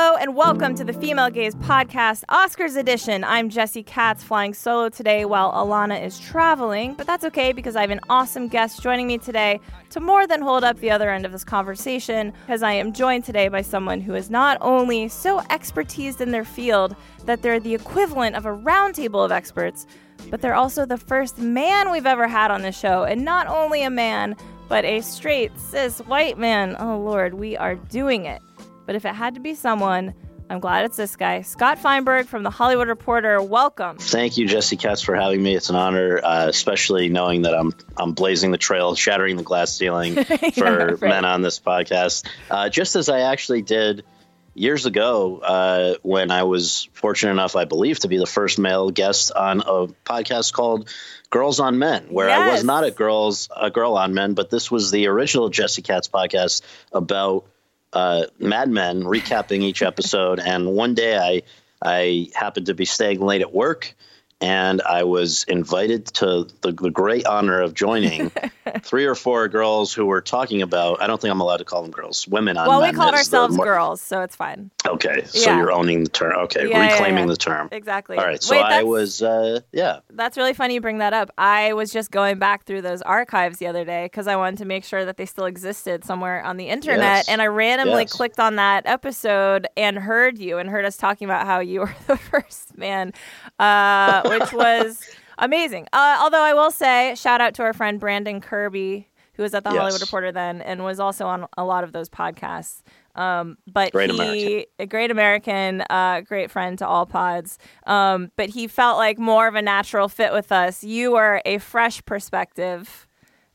Hello and welcome to the Female Gaze Podcast, Oscars edition. I'm Jessie Katz, flying solo today while Alana is traveling, but that's okay because I have an awesome guest joining me today to more than hold up the other end of this conversation, because I am joined today by someone who is not only so expertised in their field that they're the equivalent of a roundtable of experts, but they're also the first man we've ever had on the show, and not only a man, but a straight, cis, white man. Oh Lord, we are doing it. But if it had to be someone, I'm glad it's this guy. Scott Feinberg from The Hollywood Reporter. Welcome. Thank you, Jessie Katz, for having me. It's an honor, uh, especially knowing that I'm I'm blazing the trail, shattering the glass ceiling for Yeah, right. men on this podcast. Uh, just as I actually did years ago uh, when I was fortunate enough, I believe, to be the first male guest on a podcast called Girls on Men, where I was not a girls a girl on men, but this was the original Jessie Katz podcast about uh, Mad Men, recapping each episode. and one day I I happened to be staying late at work, and I was invited to the, the great honor of joining three or four girls who were talking about. I don't think I'm allowed to call them girls. Women on well, we called ourselves more- girls, so it's fine. Okay, so Yeah. you're owning the term. Okay, Yeah, reclaiming yeah. the term. Exactly. All right, so Wait, I was uh, yeah. That's really funny you bring that up. I was just going back through those archives the other day because I wanted to make sure that they still existed somewhere on the internet. Yes. And I randomly Yes. clicked on that episode and heard you and heard us talking about how you were the first man, uh, which was amazing. Uh, although I will say, shout out to our friend Brandon Kirby, who was at the Yes. Hollywood Reporter then and was also on a lot of those podcasts. Um, but Great he, American. a great American, uh, great friend to all pods. Um, but he felt like more of a natural fit with us. You were a fresh perspective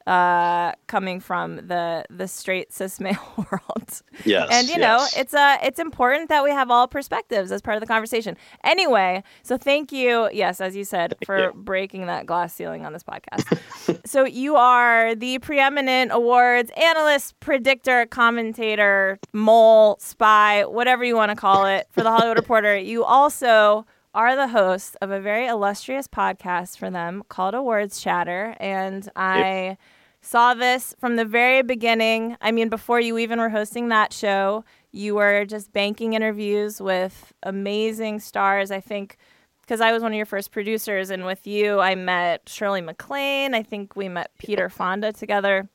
uh, coming from the the straight cis male world. Yes, and you yes. know it's uh it's important that we have all perspectives as part of the conversation. Anyway, so thank you, yes, as you said, for you. breaking that glass ceiling on this podcast. so you are the preeminent awards analyst, predictor, commentator, mole, spy, whatever you want to call it, for the Hollywood Reporter. You also are the host of a very illustrious podcast for them called Awards Chatter, and I saw this from the very beginning. I mean, before you even were hosting that show, you were just banking interviews with amazing stars. I think because I was one of your first producers, and with you, I met Shirley MacLaine. I think we met Peter Fonda together.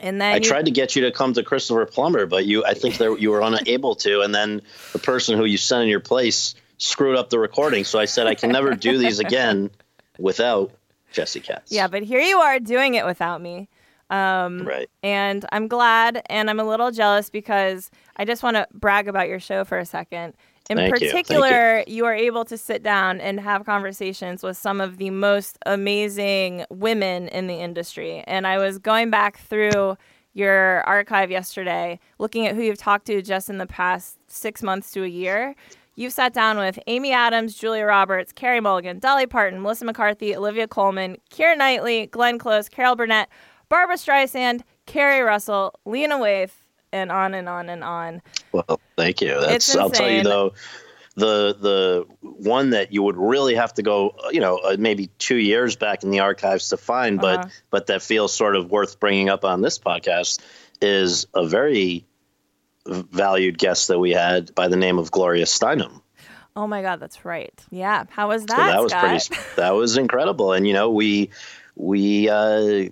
And then I you- tried to get you to come to Christopher Plummer, but you I think that you were unable to. And then the person who you sent in your place screwed up the recording. So I said I can never do these again without Jessie Katz. Yeah, but here you are doing it without me. Um, right. And I'm glad and I'm a little jealous because I just want to brag about your show for a second. In Thank you, thank particular, you. are able to sit down and have conversations with some of the most amazing women in the industry. And I was going back through your archive yesterday, looking at who you've talked to just in the past six months to a year. You've sat down with Amy Adams, Julia Roberts, Carey Mulligan, Dolly Parton, Melissa McCarthy, Olivia Colman, Keira Knightley, Glenn Close, Carol Burnett, Barbra Streisand, Keri Russell, Lena Waithe, and on and on and on. Well, thank you. That's I'll tell you though, the the one that you would really have to go, you know, uh, maybe two years back in the archives to find, Uh-huh. but but that feels sort of worth bringing up on this podcast is a very valued guest that we had by the name of Gloria Steinem. Oh my God, that's right. Yeah. How was that? So that was Scott? pretty. That was incredible, and you know we we uh,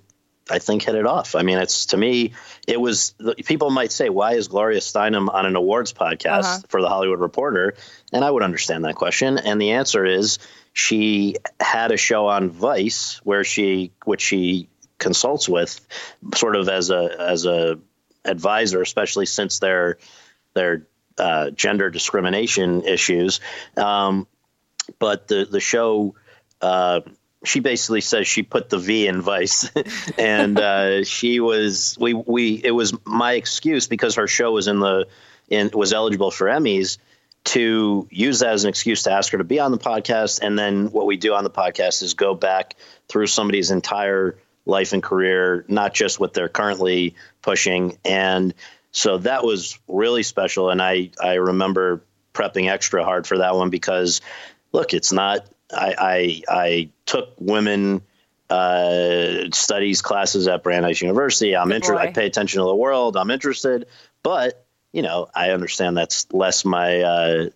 I think hit it off. I mean, it's to me it was. People might say, why is Gloria Steinem on an awards podcast Uh-huh. for the Hollywood Reporter? And I would understand that question, and the answer is she had a show on Vice where she which she consults with, sort of as a as a advisor, especially since they're they're uh, gender discrimination issues. Um, but the the show. Uh, she basically says she put the V in Vice, and uh, she was we we it was my excuse because her show was in the in was eligible for Emmys to use that as an excuse to ask her to be on the podcast, and then what we do on the podcast is go back through somebody's entire life and career, not just what they're currently pushing, and so that was really special, and I I remember prepping extra hard for that one because look, it's not I, I, I took women uh, studies classes at Brandeis University. I'm interested. I pay attention to the world. I'm interested, but you know, I understand that's less my uh,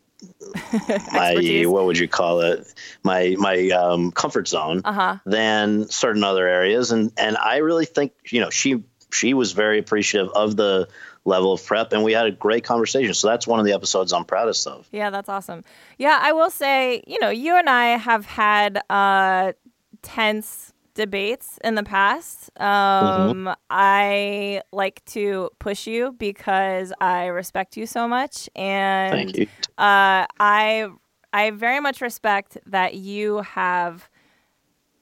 my what would you call it? My my um, comfort zone uh-huh. than certain other areas, and and I really think you know she she was very appreciative of the level of prep and we had a great conversation so that's one of the episodes i'm proudest of yeah that's awesome yeah i will say you know you and i have had uh tense debates in the past um mm-hmm. i like to push you because i respect you so much and Thank you. uh i i very much respect that you have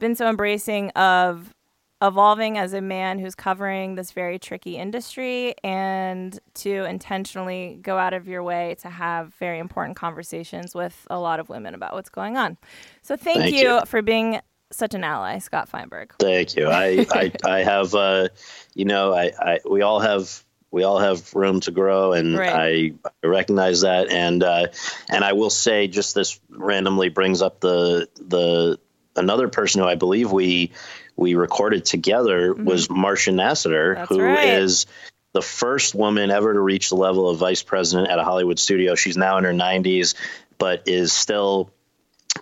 been so embracing of evolving as a man who's covering this very tricky industry and to intentionally go out of your way to have very important conversations with a lot of women about what's going on. So thank, thank you, you, for being such an ally, Scott Feinberg. Thank you. I, I, I have, uh, you know, I, I, we all have we all have room to grow, and right. I recognize that. And uh, and I will say, just this randomly brings up the the another person who I believe we we recorded together mm-hmm. was Marcia Nasatir, That's who right. is the first woman ever to reach the level of vice president at a Hollywood studio. She's now in her 90s, but is still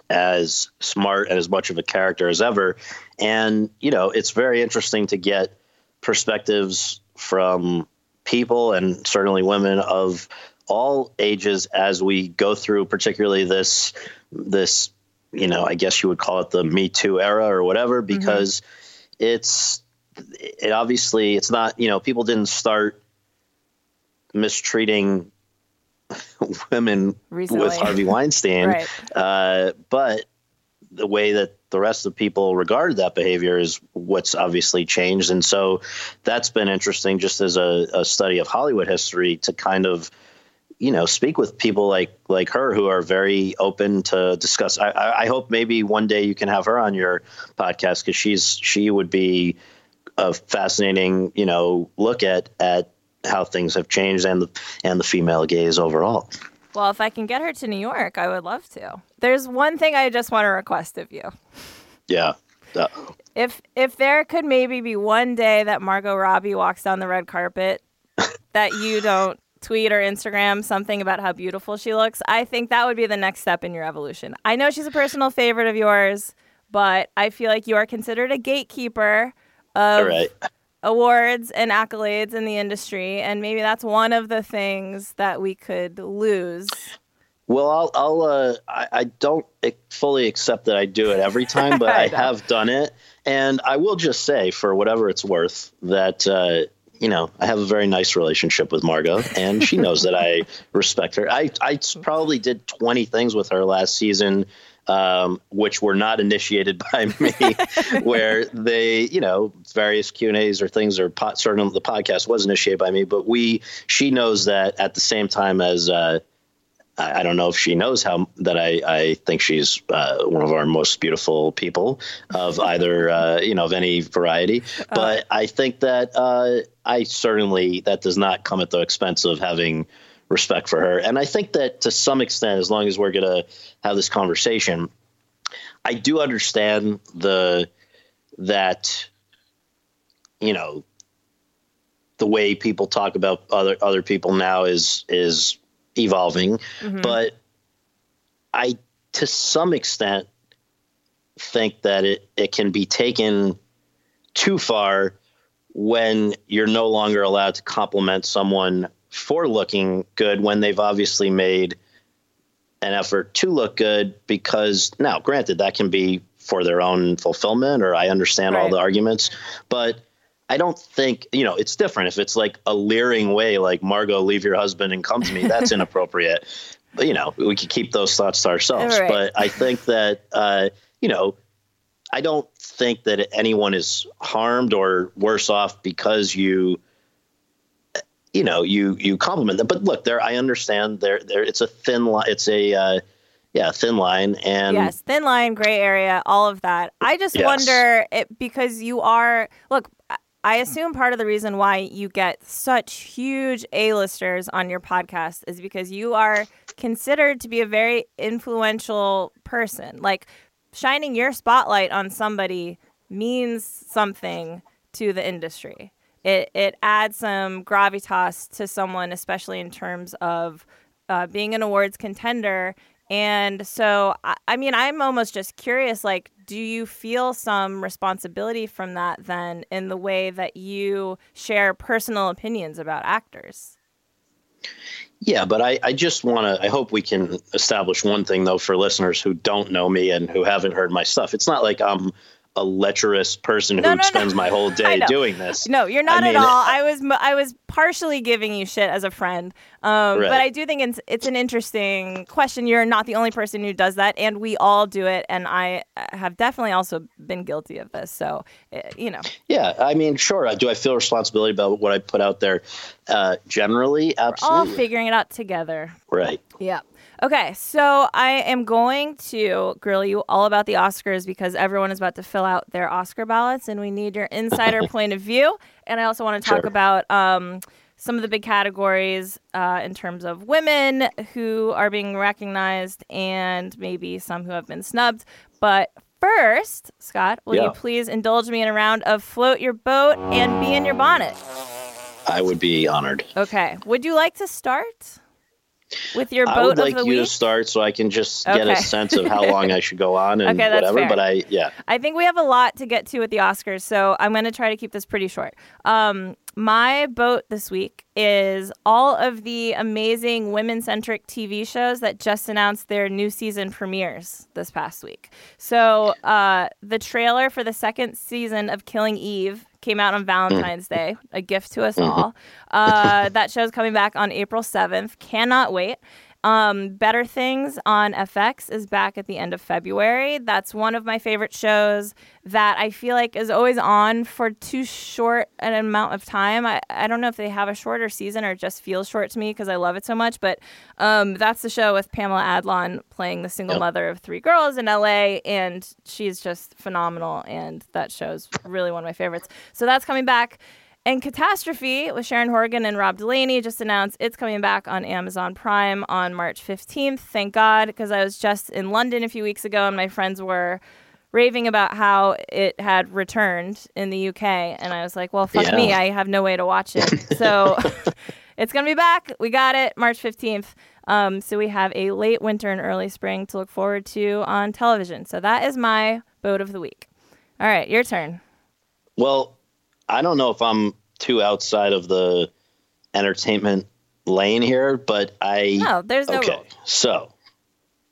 as smart and as much of a character as ever. And, you know, it's very interesting to get perspectives from people and certainly women of all ages as we go through particularly this this you know, I guess you would call it the Me Too era or whatever, mm-hmm. because mm-hmm. it's it obviously it's not you know people didn't start mistreating women Recently. with Harvey Weinstein, right. uh, but the way that the rest of people regard that behavior is what's obviously changed, and so that's been interesting just as a, a study of Hollywood history to kind of you know speak with people like like her who are very open to discuss. I, I hope maybe one day you can have her on your podcast because she's she would be a fascinating you know look at at how things have changed and the and the female gaze overall. Well, if I can get her to New York, I would love to. There's one thing I just want to request of you. Yeah. Uh, if if there could maybe be one day that Margot Robbie walks down the red carpet that you don't tweet or Instagram something about how beautiful she looks, I think that would be the next step in your evolution. I know she's a personal favorite of yours, but I feel like you are considered a gatekeeper of right. awards and accolades in the industry, and maybe that's one of the things that we could lose. Well, I'll, I'll uh, I, I, don't fully accept that I do it every time, but I, I have done it, and I will just say, for whatever it's worth, that uh, you know, I have a very nice relationship with Margot, and she knows that I respect her. I, I probably did 20 things with her last season, um, which were not initiated by me, where they, you know, various Q and A's or things or pot, certainly the podcast was initiated by me, but we, she knows that at the same time as, uh, I, I don't know if she knows how that I, I think she's uh, one of our most beautiful people of either uh, you know of any variety. Uh. But I think that uh, I certainly that does not come at the expense of having respect for her. And I think that to some extent, as long as we're going to have this conversation, I do understand the that you know the way people talk about other other people now is is evolving, mm-hmm. but I to some extent think that it, it can be taken too far when you're no longer allowed to compliment someone for looking good when they've obviously made an effort to look good because now granted that can be for their own fulfillment or I understand right. all the arguments but I don't think you know it's different if it's like a leering way, like Margot, leave your husband and come to me. That's inappropriate. But you know, we could keep those thoughts to ourselves. Right. But I think that uh, you know, I don't think that anyone is harmed or worse off because you you know you you compliment them. But look, there I understand there there it's a thin line. It's a uh, yeah thin line and yes, thin line, gray area, all of that. I just Yes. wonder it, because you are look. I- assume part of the reason why you get such huge A-listers on your podcast is because you are considered to be a very influential person. Like shining your spotlight on somebody means something to the industry. It it adds some gravitas to someone, especially in terms of uh, being an awards contender. And so, I, mean, I'm almost just curious. Like, do you feel some responsibility from that then, in the way that you share personal opinions about actors? Yeah, but I, I just want to. I hope we can establish one thing though for listeners who don't know me and who haven't heard my stuff. It's not like I'm a lecherous person who No, no, no. spends my whole day doing this. No, you're not I at mean, all. I was I was partially giving you shit as a friend, um, Right. but I do think it's it's an interesting question. You're not the only person who does that, and we all do it. And I uh, have definitely also been guilty of this. So, uh, you know, Yeah, I mean, sure. Do I feel responsibility about what I put out there? Uh, generally, absolutely all figuring it out together. right. Yeah. Okay, so I am going to grill you all about the Oscars because everyone is about to fill out their Oscar ballots, and we need your insider point of view. And I also want to talk Sure. about um, some of the big categories uh, in terms of women who are being recognized and maybe some who have been snubbed. But first, Scott, will Yeah. you please indulge me in a round of float your boat and bee in your bonnet? I would be honored. Okay. Would you like to start with your boat I would like you week? to start so I can just get a sense of how long I should go on and Okay, whatever. fair. But I, yeah, I think we have a lot to get to with the Oscars, so I'm going to try to keep this pretty short. Um, my boat this week is all of the amazing women centric TV shows that just announced their new season premieres this past week. So, uh, the trailer for the second season of Killing Eve came out on Valentine's Day, a gift to us all. Uh, that show's coming back on April 7th. Cannot wait. Um, Better Things on FX is back at the end of February. That's one of my favorite shows that I feel like is always on for too short an amount of time. I, I don't know if they have a shorter season or just feels short to me because I love it so much, but um, that's the show with Pamela Adlon playing the single Yep. mother of three girls in LA, and she's just phenomenal, and that show's really one of my favorites. So that's coming back. And Catastrophe with Sharon Horgan and Rob Delaney just announced it's coming back on Amazon Prime on March 15th. Thank God, because I was just in London a few weeks ago and my friends were raving about how it had returned in the UK. And I was like, well, fuck Yeah. me. I have no way to watch it. So it's going to be back. We got it March 15th. Um, so we have a late winter and early spring to look forward to on television. So that is my boat of the week. All right, your turn. Well, I don't know if I'm too outside of the entertainment lane here, but I No, there's no okay. rules. So,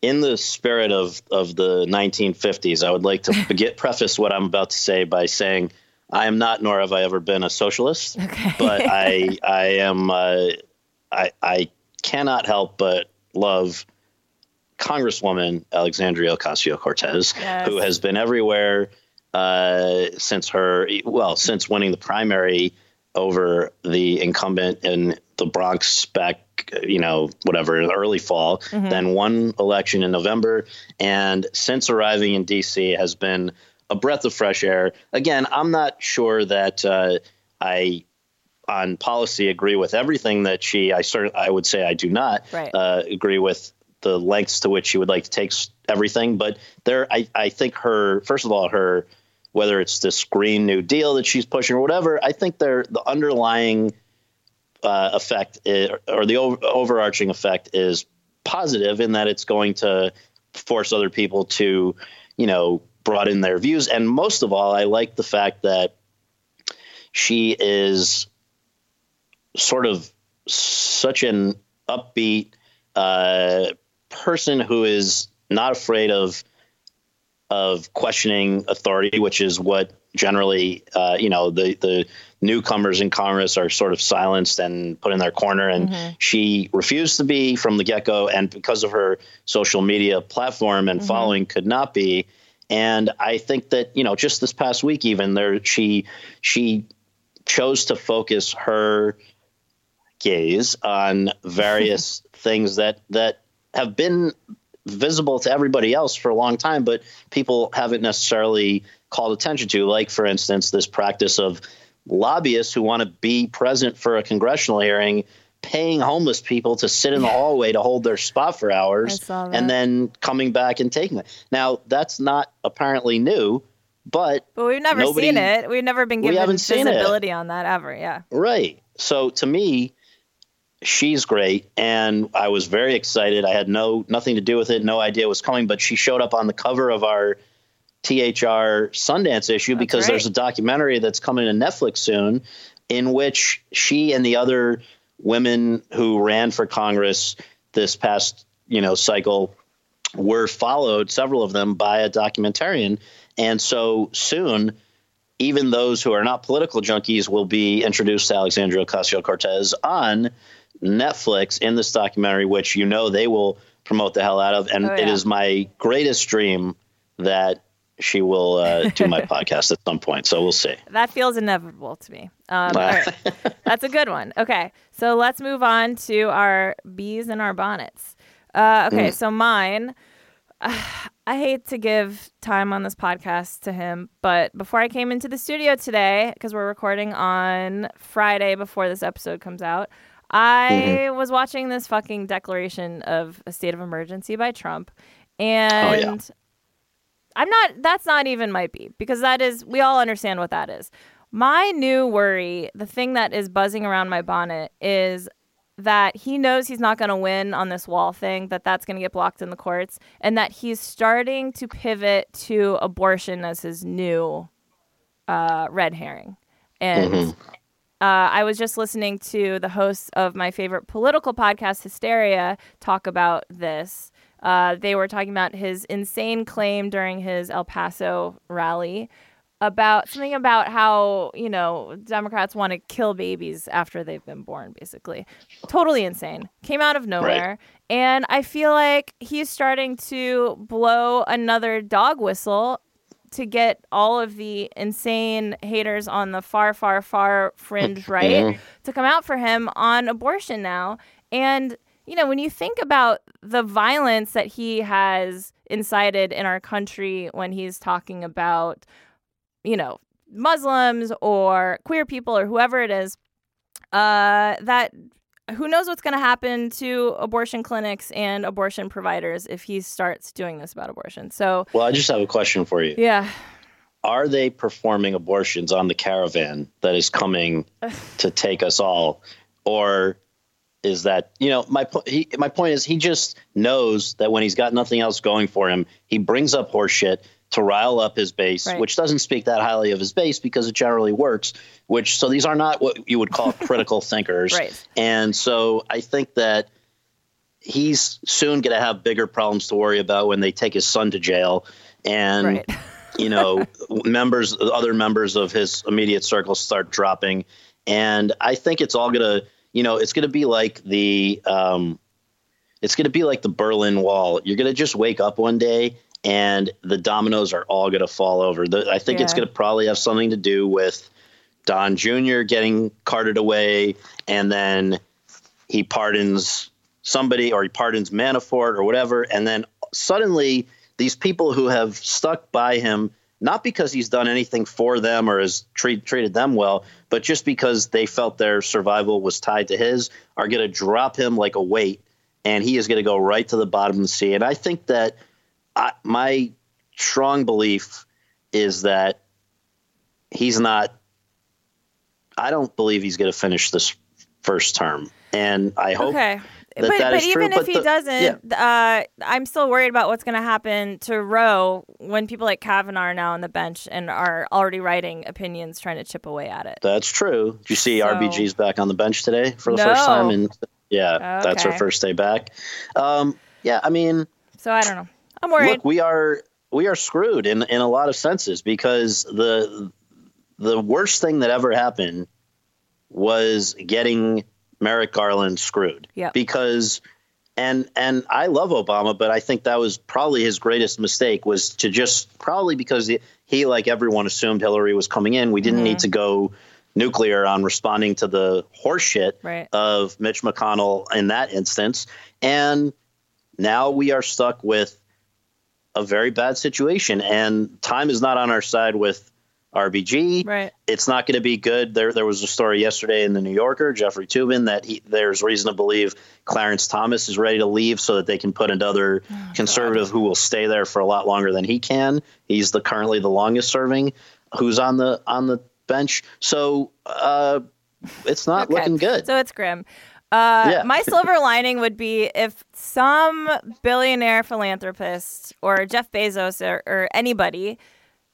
in the spirit of of the 1950s, I would like to get preface what I'm about to say by saying I am not, nor have I ever been a socialist, Okay. but I I am uh, I I cannot help but love Congresswoman Alexandria Ocasio Cortez, Yes. who has been everywhere uh, since her well since winning the primary over the incumbent in the Bronx back you know whatever early fall, then won election in November, and since arriving in D.C. has been a breath of fresh air. Again, I'm not sure that uh, I on policy agree with everything that she I certainly I would say I do not Right. uh, agree with the lengths to which she would like to take everything but there I, I think her first of all her whether it's this green new deal that she's pushing or whatever I think there the underlying uh, effect i or the over, overarching effect is positive in that it's going to force other people to you know broaden their views. And most of all I like the fact that she is sort of such an upbeat uh, person who is not afraid of of questioning authority, which is what generally, uh, you know, the the newcomers in Congress are sort of silenced and put in their corner, and mm-hmm. she refused to be from the get go, and because of her social media platform and mm-hmm. following, could not be. And I think that you know, just this past week, even there, she she chose to focus her gaze on various things that that have been visible to everybody else for a long time, but people haven't necessarily called attention to. Like, for instance, this practice of lobbyists who want to be present for a congressional hearing paying homeless people to sit in the hallway to hold their spot for hours and then coming back and taking it. Now, that's not apparently new, but But we've never nobody, seen it. We've never been given visibility on that ever, yeah. Right. So to me, she's great and I was very excited. I had no nothing to do with it, no idea it was coming, but she showed up on the cover of our THR Sundance issue that's because right. there's a documentary that's coming to Netflix soon in which she and the other women who ran for Congress this past, you know, cycle were followed, several of them, by a documentarian. And so soon, even those who are not political junkies will be introduced to Alexandria Ocasio Cortez on Netflix in this documentary, which you know they will promote the hell out of. And oh, yeah. it is my greatest dream that she will uh, do my podcast at some point. So we'll see. That feels inevitable to me. Um, That's a good one. Okay. So let's move on to our bees and our bonnets. Uh, okay. Mm. So mine. Uh, I hate to give time on this podcast to him, but before I came into the studio today, because we're recording on Friday before this episode comes out, I mm-hmm. was watching this fucking declaration of a state of emergency by Trump, and oh, yeah. I'm not. That's not even might be because that is. We all understand what that is. My new worry, the thing that is buzzing around my bonnet, is that he knows he's not going to win on this wall thing, that that's going to get blocked in the courts, and that he's starting to pivot to abortion as his new uh, red herring. And mm-hmm. Uh, I was just listening to the hosts of my favorite political podcast, Hysteria, talk about this. Uh, they were talking about his insane claim during his El Paso rally about something about how you know Democrats want to kill babies after they've been born, basically. Totally insane. Came out of nowhere, right. and I feel like he's starting to blow another dog whistle to get all of the insane haters on the far, far, far fringe right mm-hmm. to come out for him on abortion now. And, you know, when you think about the violence that he has incited in our country when he's talking about, you know, Muslims or queer people or whoever it is, uh, that who knows what's going to happen to abortion clinics and abortion providers if he starts doing this about abortion. So, well, I just have a question for you. Yeah. Are they performing abortions on the caravan that is coming to take us all, or is that you know my point? My point is he just knows that when he's got nothing else going for him, he brings up horseshit to rile up his base, right. which doesn't speak that highly of his base because it generally works. Which so these are not what you would call critical thinkers, right. and so I think that he's soon going to have bigger problems to worry about when they take his son to jail, and right. you know members, other members of his immediate circle start dropping, and I think it's all going to, you know, it's going to be like the. Um, it's going to be like the Berlin Wall. You're going to just wake up one day and the dominoes are all going to fall over. The, I think yeah. it's going to probably have something to do with Don Jr. getting carted away, and then he pardons somebody or he pardons Manafort or whatever, and then suddenly these people who have stuck by him not because he's done anything for them or has treat, treated them well, but just because they felt their survival was tied to his, are going to drop him like a weight, and he is going to go right to the bottom of the sea. And I think that I, my strong belief is that he's not. I don't believe he's going to finish this first term, and I hope. Okay. That but, that but even true. if but he the, doesn't, yeah. uh, I'm still worried about what's going to happen to Roe when people like Kavanaugh are now on the bench and are already writing opinions trying to chip away at it. That's true. Did you see so, RBG's back on the bench today for the no. first time? And yeah, okay. that's her first day back. Um, yeah, I mean, so I don't know. I'm worried. Look, we are we are screwed in in a lot of senses because the the worst thing that ever happened was getting Merrick Garland screwed. Yep. Because and and I love Obama, but I think that was probably his greatest mistake was to just probably because he, he like everyone assumed Hillary was coming in. We didn't need mm-hmm. to go nuclear on responding to the horseshit Right. of Mitch McConnell in that instance. And now we are stuck with a very bad situation, and time is not on our side with RBG. Right. It's not going to be good. There, there was a story yesterday in the New Yorker, Jeffrey Toobin, that he, there's reason to believe Clarence Thomas is ready to leave so that they can put another conservative who will stay there for a lot longer than he can. He's the currently the longest serving who's on the on the bench. So uh, it's not Okay. looking good. So it's grim. Uh, Yeah. My silver lining would be if some billionaire philanthropist or Jeff Bezos or, or anybody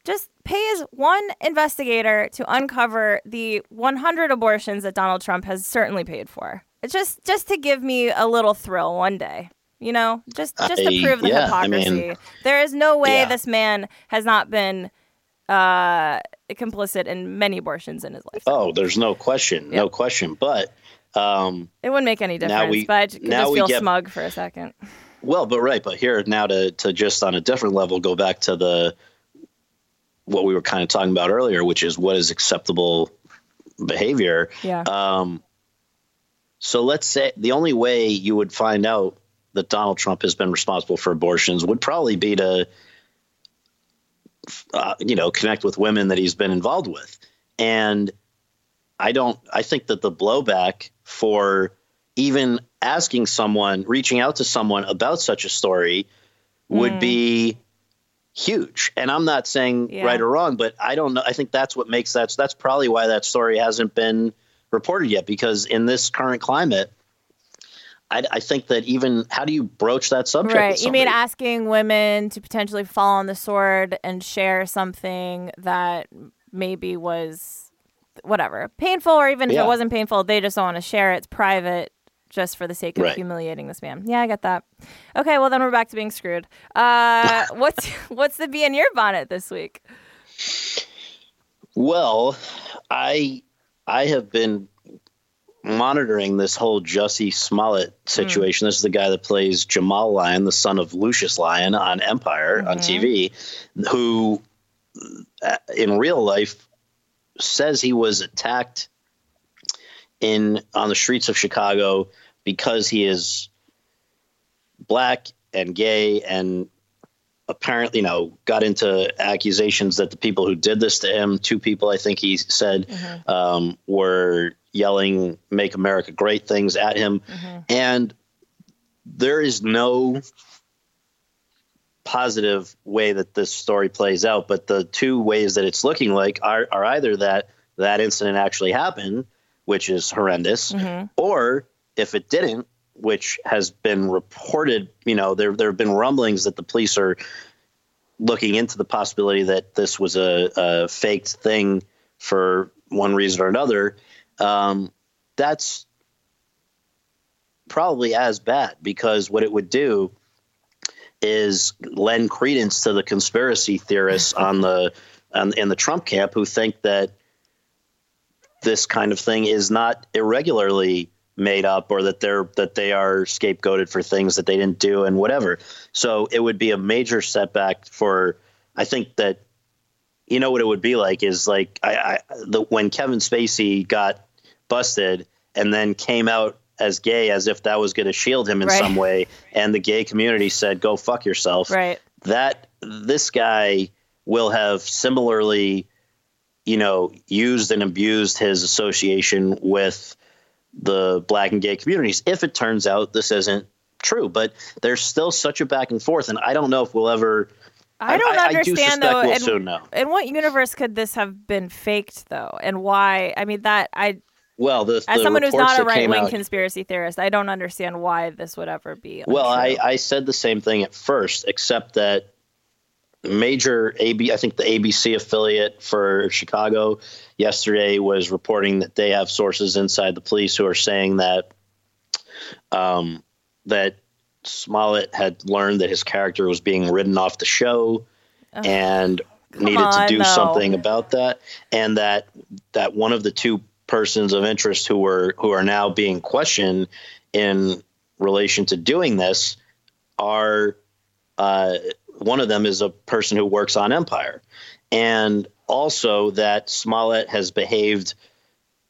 just pays one investigator to uncover the 100 abortions that Donald Trump has certainly paid for. It's just just to give me a little thrill one day. You know, just just to prove the yeah, I hypocrisy. mean- there is no way Yeah. this man has not been uh, complicit in many abortions in his life. Oh, there's no question, no question. But um, It wouldn't make any difference, we- but I j- could now just feel get- smug for a second. well, but right, but here now to to just on a different level go back to the what we were kind of talking about earlier, which is what is acceptable behavior. Yeah. Um, so let's say the only way you would find out that Donald Trump has been responsible for abortions would probably be to, uh, you know, connect with women that he's been involved with. And I don't, I think that the blowback for even asking someone, reaching out to someone about such a story would hmm. be huge. And I'm not saying Yeah. right or wrong, but I don't know. I think that's what makes that. That's probably why that story hasn't been reported yet, because in this current climate, I, I think that even how do you broach that subject? right. You mean asking women to potentially fall on the sword and share something that maybe was whatever painful, or even if it wasn't painful, they just don't want to share it. It's private. Just for the sake of Right. humiliating this man. Yeah, I get that. Okay, well then we're back to being screwed. Uh, what's what's the bee in your bonnet this week? Well, I I have been monitoring this whole Jussie Smollett situation. This is the guy that plays Jamal Lyon, the son of Lucius Lyon on Empire on TV, who uh, in real life says he was attacked in on the streets of Chicago because he is black and gay and apparently, you know, got into accusations that the people who did this to him, two people, I think he said, um, were yelling "Make America Great" things at him, and there is no positive way that this story plays out. But the two ways that it's looking like are, are either that that incident actually happened, which is horrendous, or if it didn't, which has been reported, you know, there there have been rumblings that the police are looking into the possibility that this was a, a faked thing for one reason or another. Um, that's probably as bad because what it would do is lend credence to the conspiracy theorists on the on, in the Trump camp who think that this kind of thing is not irregularly made up or that they're that they are scapegoated for things that they didn't do and whatever. So it would be a major setback for I think that you know what it would be like is like I, I the when Kevin Spacey got busted and then came out as gay as if that was going to shield him in Right. some way and the gay community said go fuck yourself Right. that this guy will have similarly you know used and abused his association with the black and gay communities if it turns out this isn't true but there's still such a back and forth and i don't know if we'll ever I don't I, I do understand though. we'll in, soon know. in what universe could this have been faked though, and why? I mean, that I, well the, as the someone who's not a right wing conspiracy theorist, I don't understand why this would ever be. Well, I. I said the same thing at first, except that major AB, I think the ABC affiliate for Chicago yesterday was reporting that they have sources inside the police who are saying that um, that Smollett had learned that his character was being ridden off the show, and needed on, to do though. something about that, and that that one of the two persons of interest who were who are now being questioned in relation to doing this are uh, one of them is a person who works on Empire, and also that Smollett has behaved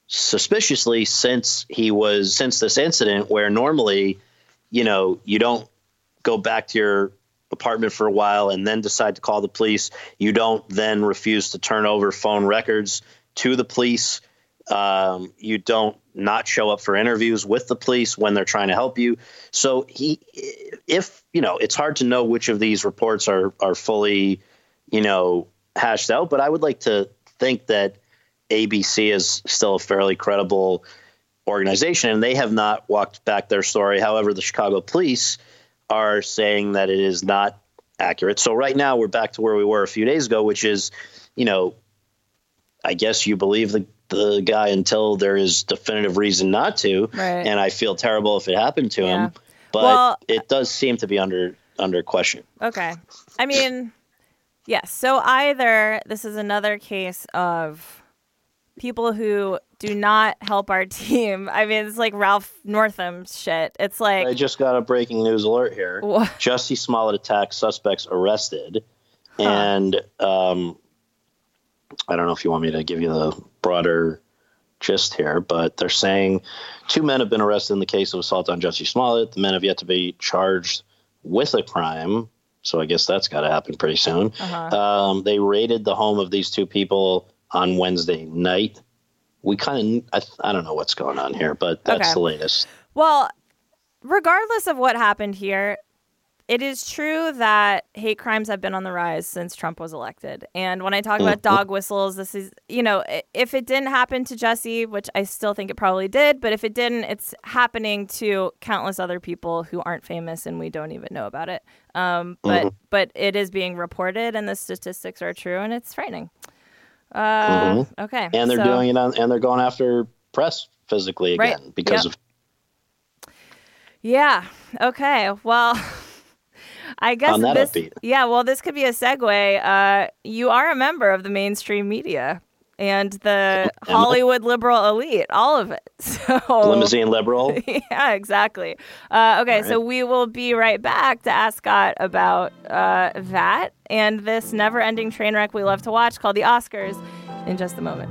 suspiciously since he was since this incident where normally you know you don't go back to your apartment for a while and then decide to call the police. You don't then refuse to turn over phone records to the police um, you don't not show up for interviews with the police when they're trying to help you so he if you know it's hard to know which of these reports are are fully you know hashed out but i would like to think that ABC is still a fairly credible organization, and they have not walked back their story. However, the Chicago police are saying that it is not accurate. So right now we're back to where we were a few days ago, which is, you know, I guess you believe the the guy until there is definitive reason not to, Right. and I feel terrible if it happened to Yeah. him, but Well- it does seem to be under under question. Okay. I mean, yes. So either this is another case of people who do not help our team. I mean, it's like Ralph Northam shit. It's like I just got a breaking news alert here. What? Jussie Smollett attack suspects arrested, and um, I don't know if you want me to give you the broader gist here, but they're saying two men have been arrested in the case of assault on Jussie Smollett. The men have yet to be charged with a crime, so I guess that's got to happen pretty soon. Uh-huh. Um, they raided the home of these two people on Wednesday night. We kind of, I, I don't know what's going on here, but that's Okay. the latest. Well, regardless of what happened here, it is true that hate crimes have been on the rise since Trump was elected. And when I talk about dog whistles, this is, you know, if it didn't happen to Jesse, which I still think it probably did, but if it didn't, it's happening to countless other people who aren't famous and we don't even know about it. Um, but but it is being reported, and the statistics are true, and it's frightening. Uh, Okay, and they're so- doing it on and they're going after press physically Right. again because Yep. of Yeah. Okay. Well, I guess this. upbeat. Yeah. Well, this could be a segue. Uh, you are a member of the mainstream media and the? Hollywood liberal elite, all of it. So limousine liberal. yeah, exactly. Uh, okay, so we will be right back to ask Scott about uh, that and this never-ending train wreck we love to watch called the Oscars in just a moment.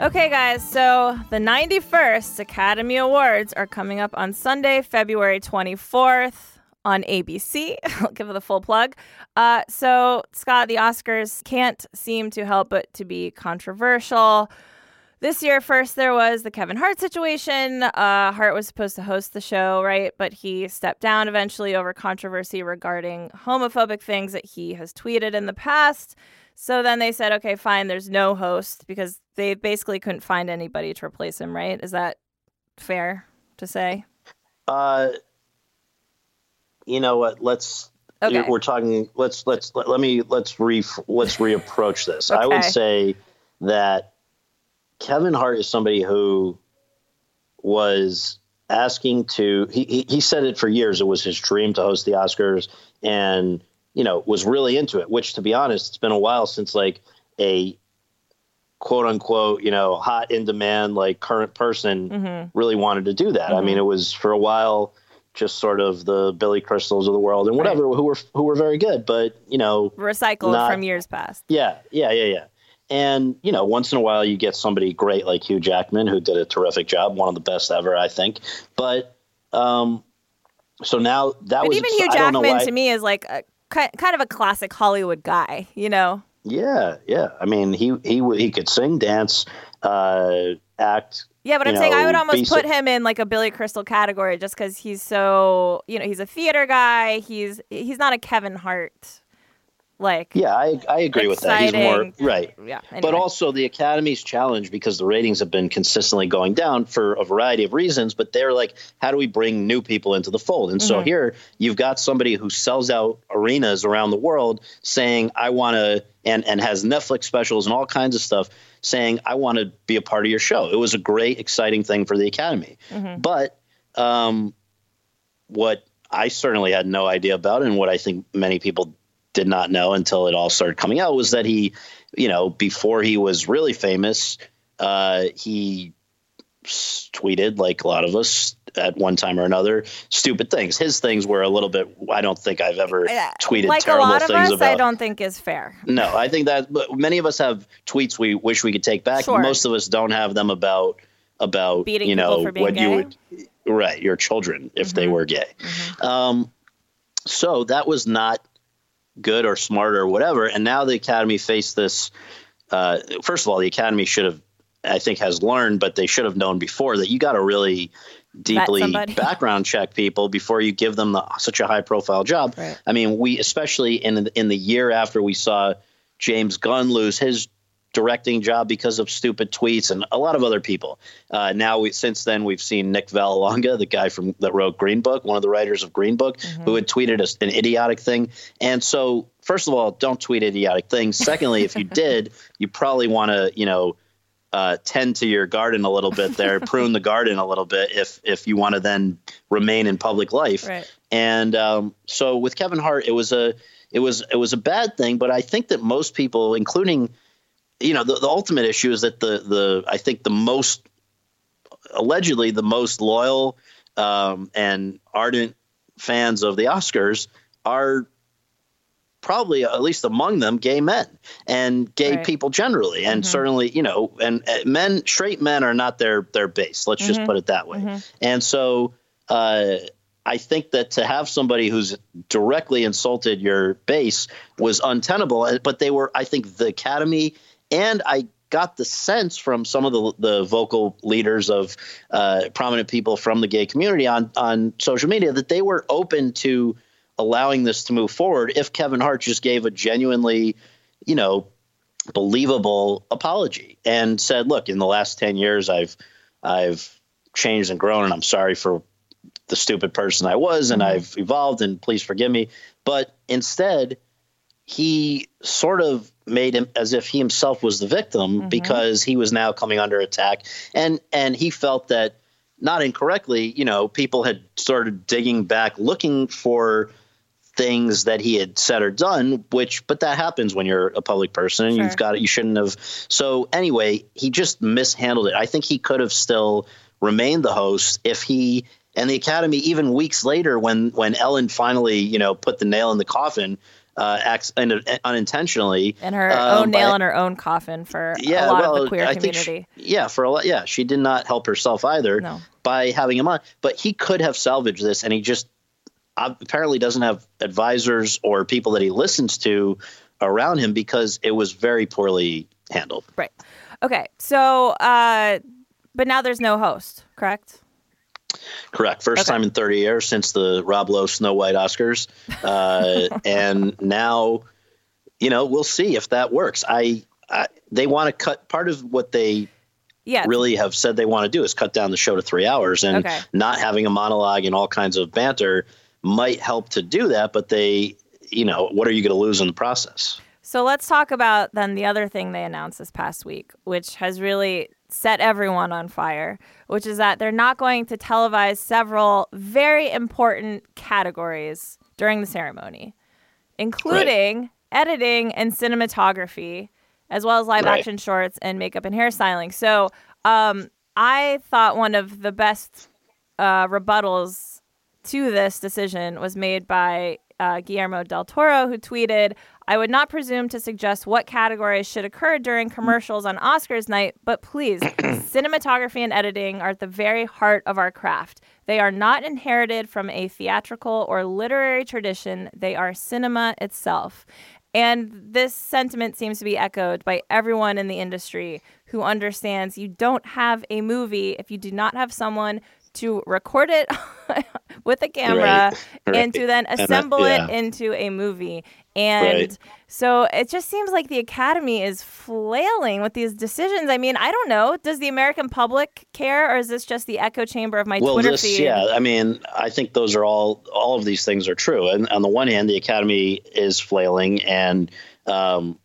Okay, guys, so the 91st Academy Awards are coming up on Sunday, February 24th on ABC. I'll give it the full plug. Uh, so, Scott, the Oscars can't seem to help but to be controversial. This year, first, there was the Kevin Hart situation. Uh, Hart was supposed to host the show, right? But he stepped down eventually over controversy regarding homophobic things that he has tweeted in the past. So then they said, okay, fine, there's no host because they basically couldn't find anybody to replace him, right? Is that fair to say? Uh, you know what? Let's. Okay. We're talking. Let's let's let, let me let's re let's reapproach this. I would say that Kevin Hart is somebody who was asking to. He, he he said it for years. It was his dream to host the Oscars, and you know was really into it. Which, to be honest, it's been a while since like a quote unquote, you know, hot in demand, like current person Mm-hmm. really wanted to do that. I mean, it was for a while just sort of the Billy Crystals of the world and whatever who were who were very good, but you know, Recycled Not- from years past. yeah, yeah, yeah, yeah. And you know, once in a while you get somebody great like Hugh Jackman who did a terrific job, one of the best ever, I think. But um so now that But was even exci- Hugh I don't know Jackman to me is like a kind of a classic Hollywood guy, you know? Yeah, yeah. I mean, he he he could sing, dance, uh, act. Yeah, but I'm you saying I would almost put him in like a Billy Crystal category just because he's so you know he's a theater guy. He's he's not a Kevin Hart. Like Yeah, I I agree with that. He's more right. yeah. But also the Academy's challenge because the ratings have been consistently going down for a variety of reasons. But they're like, how do we bring new people into the fold? And Mm-hmm. so here you've got somebody who sells out arenas around the world saying, I want to, and, and has Netflix specials and all kinds of stuff saying, I want to be a part of your show. It was a great, exciting thing for the Academy. Mm-hmm. But um, what I certainly had no idea about, and what I think many people did not know until it all started coming out, was that he, you know, before he was really famous, uh, he tweeted like a lot of us at one time or another stupid things. His things were a little bit. I don't think I've ever tweeted like a terrible lot of things us, about. I don't think is fair. No, I think that but many of us have tweets we wish we could take back. Sure. Most of us don't have them about about Beating you know what gay? you would right your children if they Mhm. were gay. Um, so that was not good or smart or whatever. And now the academy faced this. Uh, first of all, the academy should have, I think, has learned, but they should have known before that you got to really deeply background check people before you give them the, such a high profile job. Right. I mean, we especially in in the year after we saw James Gunn lose his directing job because of stupid tweets and a lot of other people. Uh, now, we, since then, we've seen Nick Vallelonga, the guy from that wrote Green Book, one of the writers of Green Book, who had tweeted a, an idiotic thing. And so, first of all, don't tweet idiotic things. Secondly, if you did, you probably want to, you know. Uh, tend to your garden a little bit there, prune the garden a little bit if if you want to then remain in public life. Right. And um, so with Kevin Hart, it was a it was it was a bad thing, but I think that most people, including you know, the, the ultimate issue is that the the I think the most allegedly the most loyal um, and ardent fans of the Oscars are probably at least among them gay men and gay Right. people generally. And certainly you know and uh, men straight men are not their their base. Let's just put it that way. And so uh I think that to have somebody who's directly insulted your base was untenable, but they were, I think, the Academy, and I got the sense from some of the, the vocal leaders of uh, prominent people from the gay community on on social media that they were open to allowing this to move forward if Kevin Hart just gave a genuinely, you know, believable apology and said, "Look, in the last ten years, I've I've changed and grown, and I'm sorry for the stupid person I was, and I've evolved, and please forgive me." But instead, he sort of made him as if he himself was the victim mm-hmm. because he was now coming under attack, and and he felt that not incorrectly, you know, people had started digging back, looking for things that he had said or done which but that happens when you're a public person and Sure. you've got it. You shouldn't have. So anyway he just mishandled it. I think he could have still remained the host if he and the academy even weeks later when when ellen finally you know put the nail in the coffin uh acts un- unintentionally And her um, own nail by- in her own coffin for yeah, a lot well, of the queer I think she- community. yeah, for a lot. Yeah, she did not help herself either No. by having him on. But he could have salvaged this, and he just uh, apparently doesn't have advisors or people that he listens to around him because it was very poorly handled. Right. Okay. So, uh, but now there's no host, correct? Correct. First Okay. time in 30 years since the Rob Lowe Snow White Oscars, uh, and now, you know, we'll see if that works. I, I they want to cut part of what they Yeah. really have said they want to do is cut down the show to three hours and Okay. not having a monologue and all kinds of banter might help to do that but they you know what are you going to lose in the process So let's talk about then the other thing they announced this past week, which has really set everyone on fire, which is that they're not going to televise several very important categories during the ceremony, including editing and cinematography, as well as live Right. action shorts and makeup and hairstyling. So um, I thought one of the best uh, rebuttals to this decision was made by uh, Guillermo del Toro, who tweeted, I would not presume to suggest what categories should occur during commercials on Oscars night, but please, cinematography and editing are at the very heart of our craft. They are not inherited from a theatrical or literary tradition, they are cinema itself. And this sentiment seems to be echoed by everyone in the industry who understands you don't have a movie if you do not have someone to record it with a camera Right, right. and to then that- assemble yeah. it into a movie. And Right. so it just seems like the Academy is flailing with these decisions. I mean, I don't know. Does the American public care or is this just the echo chamber of my well Twitter this feed? yeah i mean i think those are all all of these things are true and on the one hand the academy is flailing and um,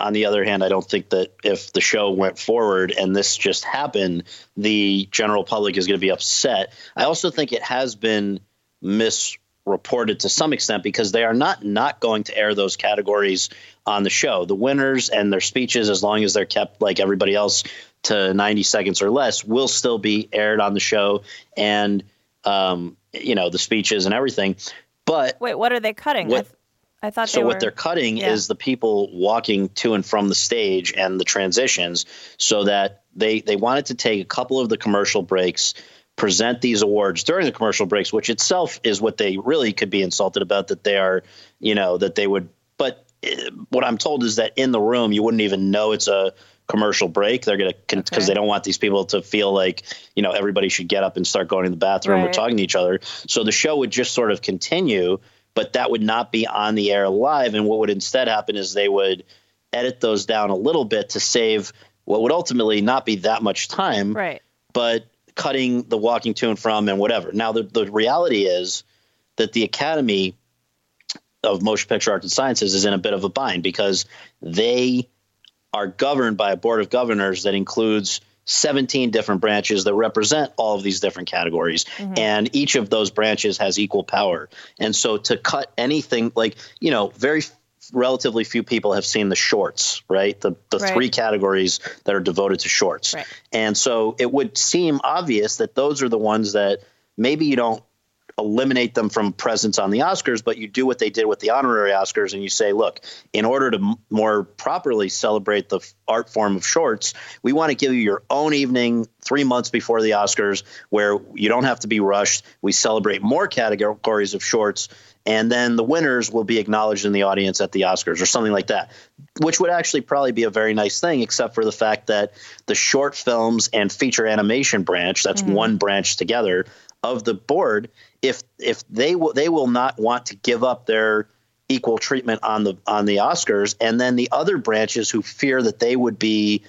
on the other hand i don't think that if the show went forward and this just happened the general public is going to be upset. I also think it has been misreported to some extent because they are not not going to air those categories on the show. The winners and their speeches as long as they're kept like everybody else to 90 seconds or less will still be aired on the show and um, you know the speeches and everything. But Wait, what are they cutting? What- I thought so they what were. they're cutting yeah. is the people walking to and from the stage and the transitions so that they they wanted to take a couple of the commercial breaks present these awards during the commercial breaks which itself is what they really could be insulted about that they are you know that they would but eh, what i'm told is that in the room you wouldn't even know it's a commercial break they're going to because Okay. they don't want these people to feel like you know everybody should get up and start going to the bathroom or talking to each other so the show would just sort of continue but that would not be on the air live. And what would instead happen is they would edit those down a little bit to save what would ultimately not be that much time, right. but cutting the walking to and from and whatever. Now, the, the reality is that the Academy of Motion Picture Arts and Sciences is in a bit of a bind because they are governed by a board of governors that includes 17 different branches that represent all of these different categories. Mm-hmm. And each of those branches has equal power. And so to cut anything like you know very f- relatively few people have seen the shorts right? The the Right. three categories that are devoted to shorts. Right. and so it would seem obvious that those are the ones that maybe you don't eliminate them from presence on the Oscars, but you do what they did with the honorary Oscars and you say, look, in order to m- more properly celebrate the f- art form of shorts, we want to give you your own evening three months before the Oscars where you don't have to be rushed. We celebrate more categories of shorts. And then the winners will be acknowledged in the audience at the Oscars or something like that, which would actually probably be a very nice thing, except for the fact that the short films and feature animation branch, that's mm-hmm. one branch together of the board, if if they will they will not want to give up their equal treatment on the on the Oscars, and then the other branches who fear that they would be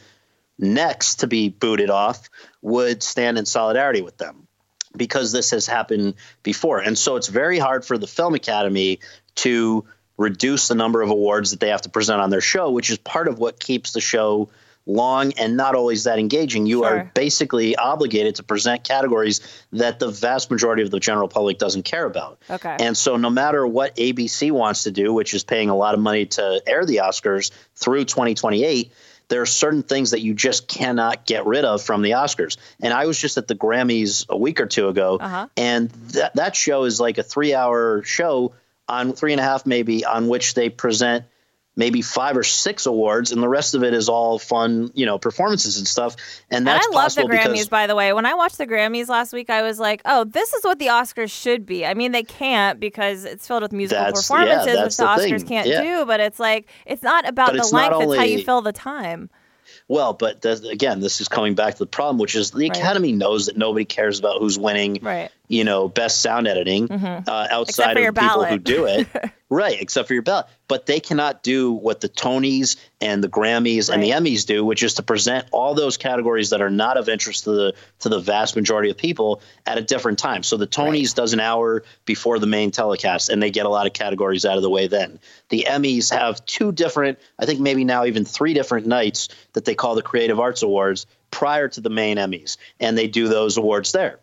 next to be booted off would stand in solidarity with them because this has happened before. And so it's very hard for the Film Academy to reduce the number of awards that they have to present on their show, which is part of what keeps the show long and not always that engaging. You are basically obligated to present categories that the vast majority of the general public doesn't care about. Okay. And so no matter what ABC wants to do, which is paying a lot of money to air the Oscars through 2028, there are certain things that you just cannot get rid of from the Oscars. And I was just at the Grammys a week or two ago, Uh-huh. and that that show is like a three hour show on three and a half maybe on which they present maybe five or six awards, and the rest of it is all fun, you know, performances and stuff. And And that's I love the Grammys, because by the way. When I watched the Grammys last week, I was like, "Oh, this is what the Oscars should be." I mean, they can't because it's filled with musical That's- yeah, performances, which the, the Oscars thing. can't Yeah. do. But it's like it's not about But the length; it's how you fill the time. Well, but again, this is coming back to the problem, which is the Right. Academy knows that nobody cares about who's winning, Right. You know, best sound editing uh, outside of people ballot. who do it. right, except for your ballot. But they cannot do what the Tonys and the Grammys and the Emmys do, which is to present all those categories that are not of interest to the to the vast majority of people at a different time. So the Tonys does an hour before the main telecast, and they get a lot of categories out of the way then. The Emmys have two different, I think maybe now even three different nights that they call the Creative Arts Awards prior to the main Emmys, and they do those awards there.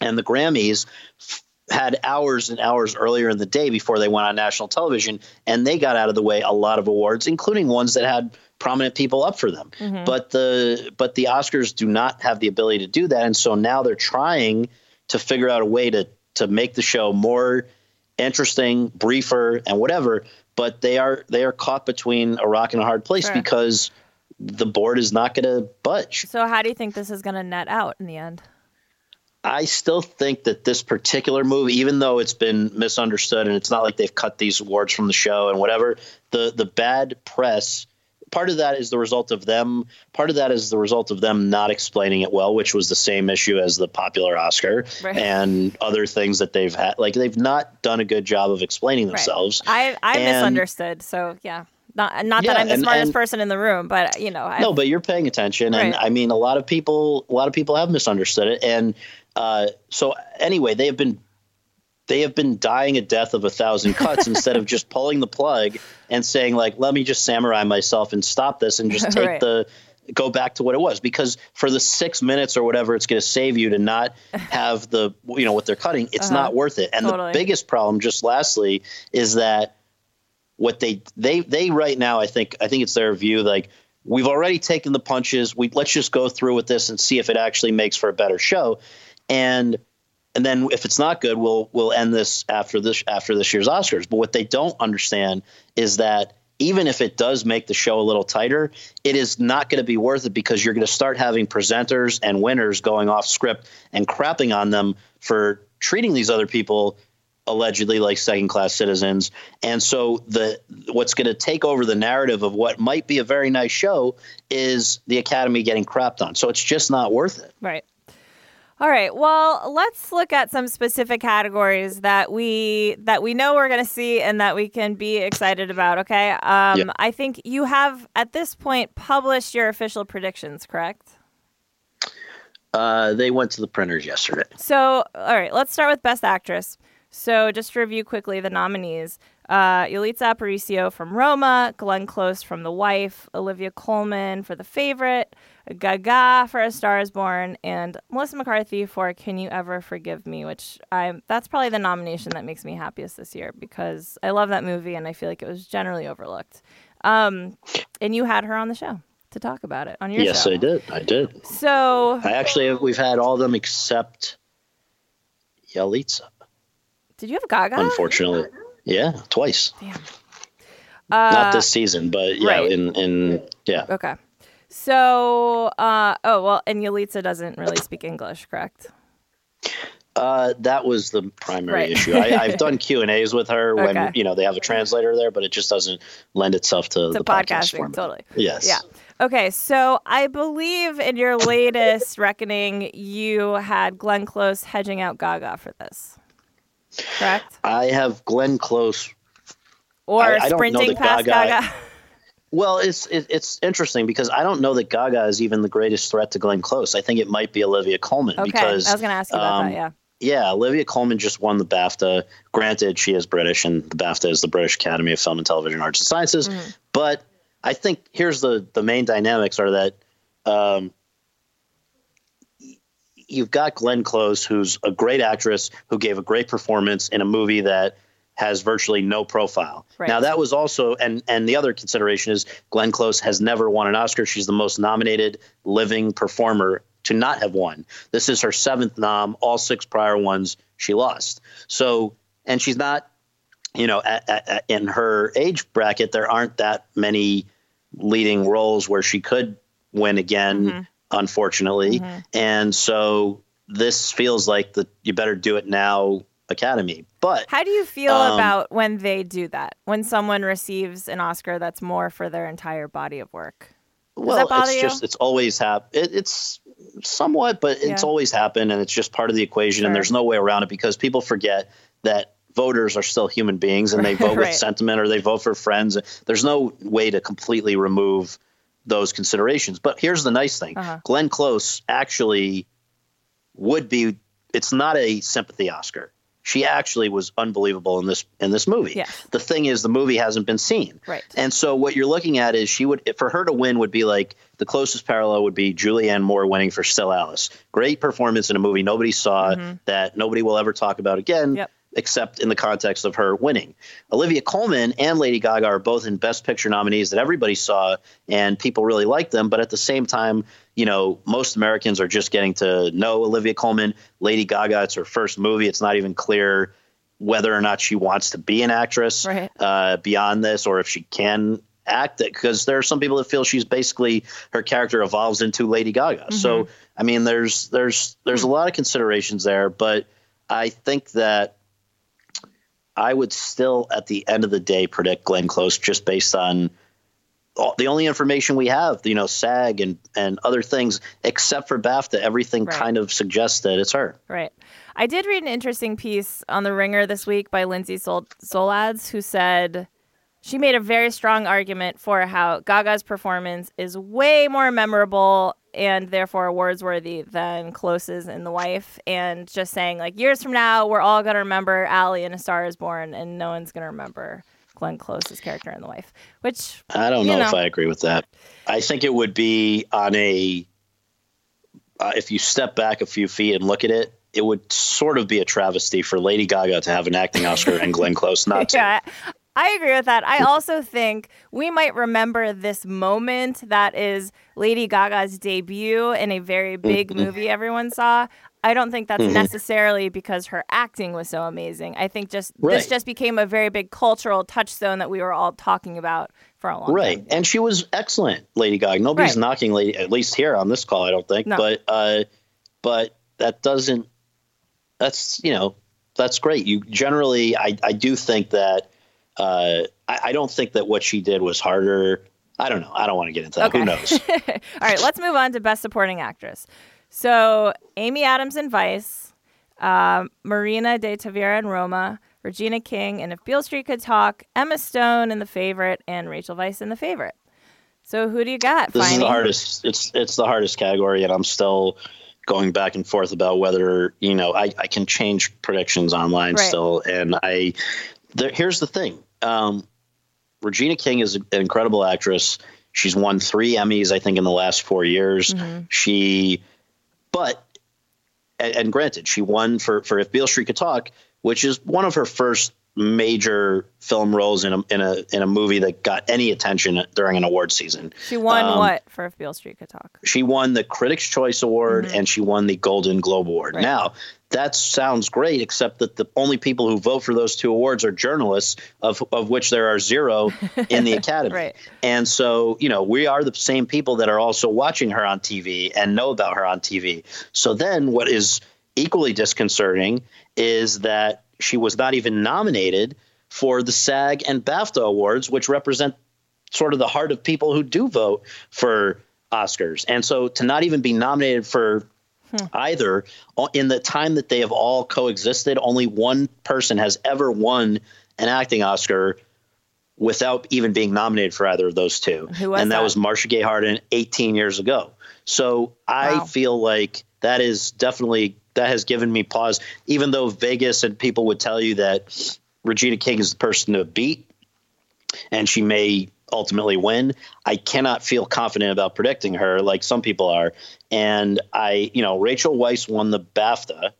And the Grammys f- had hours and hours earlier in the day before they went on national television, and they got out of the way a lot of awards, including ones that had prominent people up for them. Mm-hmm. But the but the Oscars do not have the ability to do that, and so now they're trying to figure out a way to to make the show more interesting, briefer, and whatever. But they are they are caught between a rock and a hard place Sure. because the board is not going to budge. So, how do you think this is going to net out in the end? I still think that this particular movie, even though it's been misunderstood and it's not like they've cut these awards from the show and whatever, the the bad press part of that is the result of them part of that is the result of them not explaining it well which was the same issue as the popular oscar Right. and other things that they've had like they've not done a good job of explaining themselves I I And- misunderstood. So yeah, not not Yeah, that I'm the and- smartest and- person in the room, but you know, I, no but you're paying attention and Right. i mean a lot of people a lot of people have misunderstood it and uh, so anyway they have been they have been dying a death of a thousand cuts instead of just pulling the plug and saying like let me just samurai myself and stop this and just take Right. the go back to what it was because for the six minutes or whatever it's going to save you to not have the you know what they're cutting it's not worth it and Uh-huh. Totally. the biggest problem just lastly is that what they they they right now i think i think it's their view like we've already taken the punches we let's just go through with this and see if it actually makes for a better show and and then if it's not good we'll we'll end this after this after this year's oscars. But what they don't understand is that even if it does make the show a little tighter it is not going to be worth it because you're going to start having presenters and winners going off script and crapping on them for treating these other people allegedly like second class citizens. And so the what's going to take over the narrative of what might be a very nice show is the academy getting crapped on. So it's just not worth it. Right. All right. Well, let's look at some specific categories that we that we know we're going to see and that we can be excited about. Okay. Um, Yeah. I think you have at this point published your official predictions, correct? uh, they went to the printers yesterday So, all right, let's start with Best Actress. So, just to review quickly the nominees uh, Yalitza Aparicio from Roma, Glenn Close from The Wife, Olivia Colman for The Favorite, Gaga for A Star is Born, and Melissa McCarthy for Can You Ever Forgive Me, which I that's probably the nomination that makes me happiest this year because I love that movie and I feel like it was generally overlooked. Um, and you had her on the show to talk about it on your yes show. Yes, I did i did So, i actually we've had all of them except yalitza did you have Gaga? unfortunately yeah twice Damn. not this season but yeah right. in in yeah Okay. So, uh, oh, well, and Yalitza doesn't really speak English, correct? Uh, that was the primary Right. issue. I, I've done Q and A's with her when you know they have a translator there, but it just doesn't lend itself to, To the podcast podcasting, format. totally. Yes. Yeah. Okay, so I believe in your latest reckoning, you had Glenn Close hedging out Gaga for this, correct? I have Glenn Close. Or I- I sprinting past Gaga- Gaga. Well, it's it, it's interesting because I don't know that Gaga is even the greatest threat to Glenn Close. I think it might be Olivia Colman Okay, because I was going to ask you about um, that. Yeah. yeah, Olivia Colman just won the BAFTA. Granted, she is British, and the BAFTA is the British Academy of Film and Television Arts and Sciences. Mm-hmm. But I think here's the the main dynamics are that um, you've got Glenn Close, who's a great actress who gave a great performance in a movie that has virtually no profile. Right. Now that was also and and the other consideration is Glenn Close has never won an Oscar. She's the most nominated living performer to not have won. This is her seventh nom. All six prior ones she lost. So and she's not, you know, at, at, at- in her age bracket there aren't that many leading roles where she could win again. Mm-hmm. Unfortunately, and so this feels like the you better do it now Academy. But How do you feel Um, about when they do that? When someone receives an Oscar that's more for their entire body of work? well, that bother it's you? just it's always hap- it, It's somewhat, but it's Yeah. always happened, and it's just part of the equation, Sure. and there's no way around it because people forget that voters are still human beings and they vote Right. with sentiment or they vote for friends. There's no way to completely remove those considerations. But here's the nice thing: Uh-huh. Glenn Close actually would be. It's not a sympathy Oscar. She actually was unbelievable in this in this movie. Yes. The thing is, the movie hasn't been seen. Right. And so what you're looking at is she would, for her to win, would be like the closest parallel would be Julianne Moore winning for Still Alice. Great performance in a movie nobody saw that nobody will ever talk about again. Mm-hmm. Yep. Except in the context of her winning. Olivia Colman and Lady Gaga are both in Best Picture nominees that everybody saw and people really liked them. But at the same time, you know, most Americans are just getting to know Olivia Colman. Lady Gaga, it's her first movie. It's not even clear whether or not she wants to be an actress Right. uh, beyond this or if she can act it because there are some people that feel she's basically her character evolves into Lady Gaga. Mm-hmm. So I mean, there's there's there's a lot of considerations there, but I think that I would still, at the end of the day, predict Glenn Close just based on all, the only information we have. You know, SAG and and other things, except for BAFTA, everything Right. kind of suggests that it's her. Right. I did read an interesting piece on The Ringer this week by Lindsay Sol- Zoladz, who said she made a very strong argument for how Gaga's performance is way more memorable and therefore awards worthy than Close's in The Wife. And just saying, like, years from now, we're all going to remember Allie in A Star is Born, and no one's going to remember Glenn Close's character in The Wife, which I don't You know, if. I agree with that. I think it would be on a uh, if you step back a few feet and look at it, it would sort of be a travesty for Lady Gaga to have an acting Oscar and Glenn Close not to. Yeah, I agree with that. I also think we might remember this moment that is Lady Gaga's debut in a very big Mm-hmm. movie everyone saw. I don't think that's necessarily because her acting was so amazing. I think just this just became a very big cultural touchstone that we were all talking about for a long time. Right. time. And she was excellent, Lady Gaga. Nobody's Right. knocking Lady at least here on this call, I don't think. No. But uh but that doesn't that's you know, that's great. You generally I, I do think that uh I, I don't think that what she did was harder. I don't know. I don't want to get into that. Okay. Who knows? All right, let's move on to Best Supporting Actress. So, Amy Adams in Vice, um, Marina de Tavira in Roma, Regina King in If Beale Street Could Talk, Emma Stone in The Favorite, and Rachel Weisz in The Favorite. So, who do you got? This is the hardest. It's it's the hardest category, and I'm still going back and forth about whether you know I, I can change predictions online Right. still. And I there, here's the thing: um, Regina King is an incredible actress. She's won three Emmys, I think, in the last four years. Mm-hmm. She, but and, and granted, she won for for If Beale Street Could Talk, which is one of her first major film roles in a in a in a movie that got any attention during an award season. She won Um, what for If Beale Street Could Talk? She won the Critics' Choice Award and she won the Golden Globe Award. Mm-hmm. Right. Now, that sounds great, except that the only people who vote for those two awards are journalists, of, of which there are zero in the Academy. Right. And so, you know, we are the same people that are also watching her on TV and know about her on TV. So then what is equally disconcerting is that she was not even nominated for the SAG and BAFTA awards, which represent sort of the heart of people who do vote for Oscars. And so to not even be nominated for either uh, in the time that they have all coexisted, only one person has ever won an acting Oscar without even being nominated for either of those two. Who was and that, that? was Marcia Gay Harden 18 years ago. So I Wow. feel like that is definitely that has given me pause, even though Vegas and people would tell you that Regina King is the person to beat and she may ultimately win. I cannot feel confident about predicting her like some people are. And I, you know, Rachel Weisz won the BAFTA,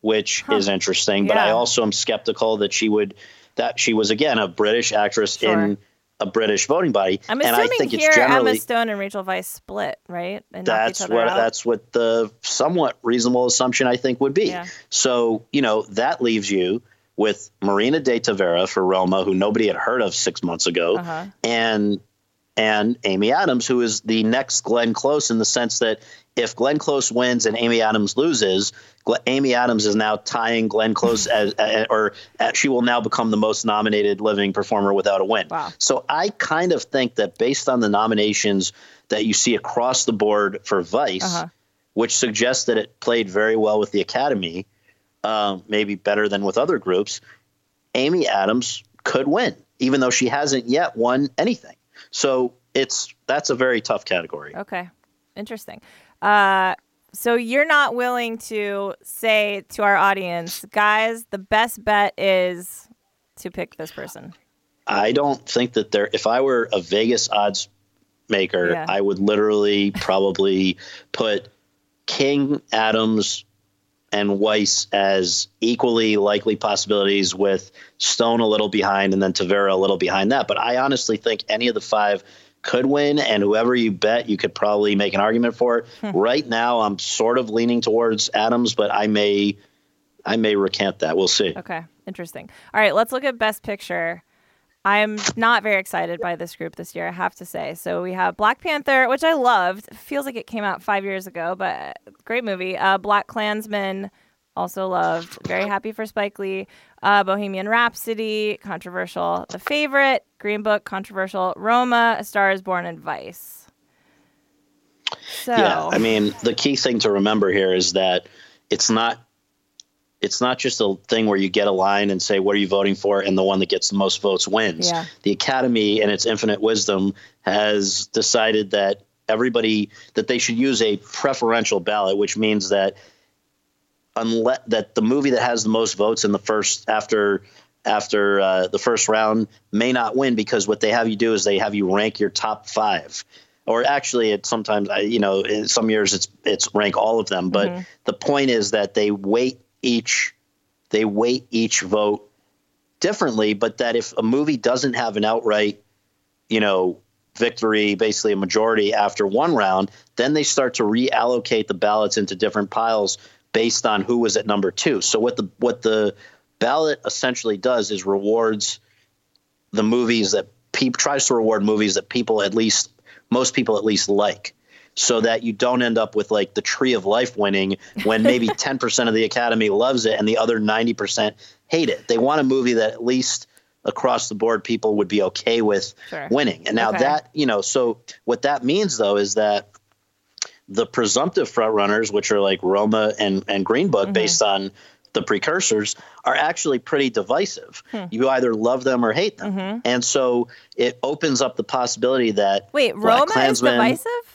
which is interesting, but I also am skeptical that she would that she was again a British actress Sure. in a British voting body. I'm and I assuming think here it's generally Emma Stone and Rachel Weisz split, right? And that's each other what out? that's what the somewhat reasonable assumption I think would be. Yeah. So you know that leaves you with Marina de Tavira for Roma, who nobody had heard of six months ago, Uh-huh. and and Amy Adams, who is the next Glenn Close in the sense that if Glenn Close wins and Amy Adams loses, Gl- Amy Adams is now tying Glenn Close as, uh, or uh, she will now become the most nominated living performer without a win. Wow. So I kind of think that based on the nominations that you see across the board for Vice, Uh-huh. which suggests that it played very well with the Academy, um, maybe better than with other groups, Amy Adams could win, even though she hasn't yet won anything. So it's that's a very tough category. Okay, interesting. Uh, so you're not willing to say to our audience, guys, the best bet is to pick this person. I don't think that there. If I were a Vegas odds maker, Yeah. I would literally probably put King, Adams, and Weisz as equally likely possibilities, with Stone a little behind, and then Tavira a little behind that. But I honestly think any of the five could win, and whoever you bet, you could probably make an argument for it. Hmm. right now, I'm sort of leaning towards Adams, but I may, I may recant that. We'll see. Okay, interesting. All right, let's look at best picture. I'm not very excited by this group this year, I have to say. So we have Black Panther, which I loved. Feels like it came out five years ago, but great movie. Uh, Black Klansman, also loved. Very happy for Spike Lee. Uh, Bohemian Rhapsody, controversial. The Favorite, Green Book, controversial. Roma, A Star is Born, and Vice. So, Yeah, I mean, the key thing to remember here is that it's not it's not just a thing where you get a line and say what are you voting for and the one that gets the most votes wins. Yeah. The Academy in its infinite wisdom has decided that everybody that they should use a preferential ballot, which means that unless that the movie that has the most votes in the first after after uh, the first round may not win because what they have you do is they have you rank your top five or actually it sometimes you know in some years it's it's rank all of them but the point is that they weight each they weight each vote differently but that if a movie doesn't have an outright you know victory basically a majority after one round then they start to reallocate the ballots into different piles based on who was at number 2 so what the what the ballot essentially does is rewards the movies that people tries to reward movies that people at least most people at least like so that you don't end up with like the tree of life winning when maybe 10% of the academy loves it and the other 90% hate it they want a movie that at least across the board people would be okay with Sure. winning and now Okay. that you know so what that means though is that the presumptive frontrunners, which are like roma and, and green book Mm-hmm. based on the precursors are actually pretty divisive Hmm. you either love them or hate them Mm-hmm. and so it opens up the possibility that wait, Black Roma is divisive?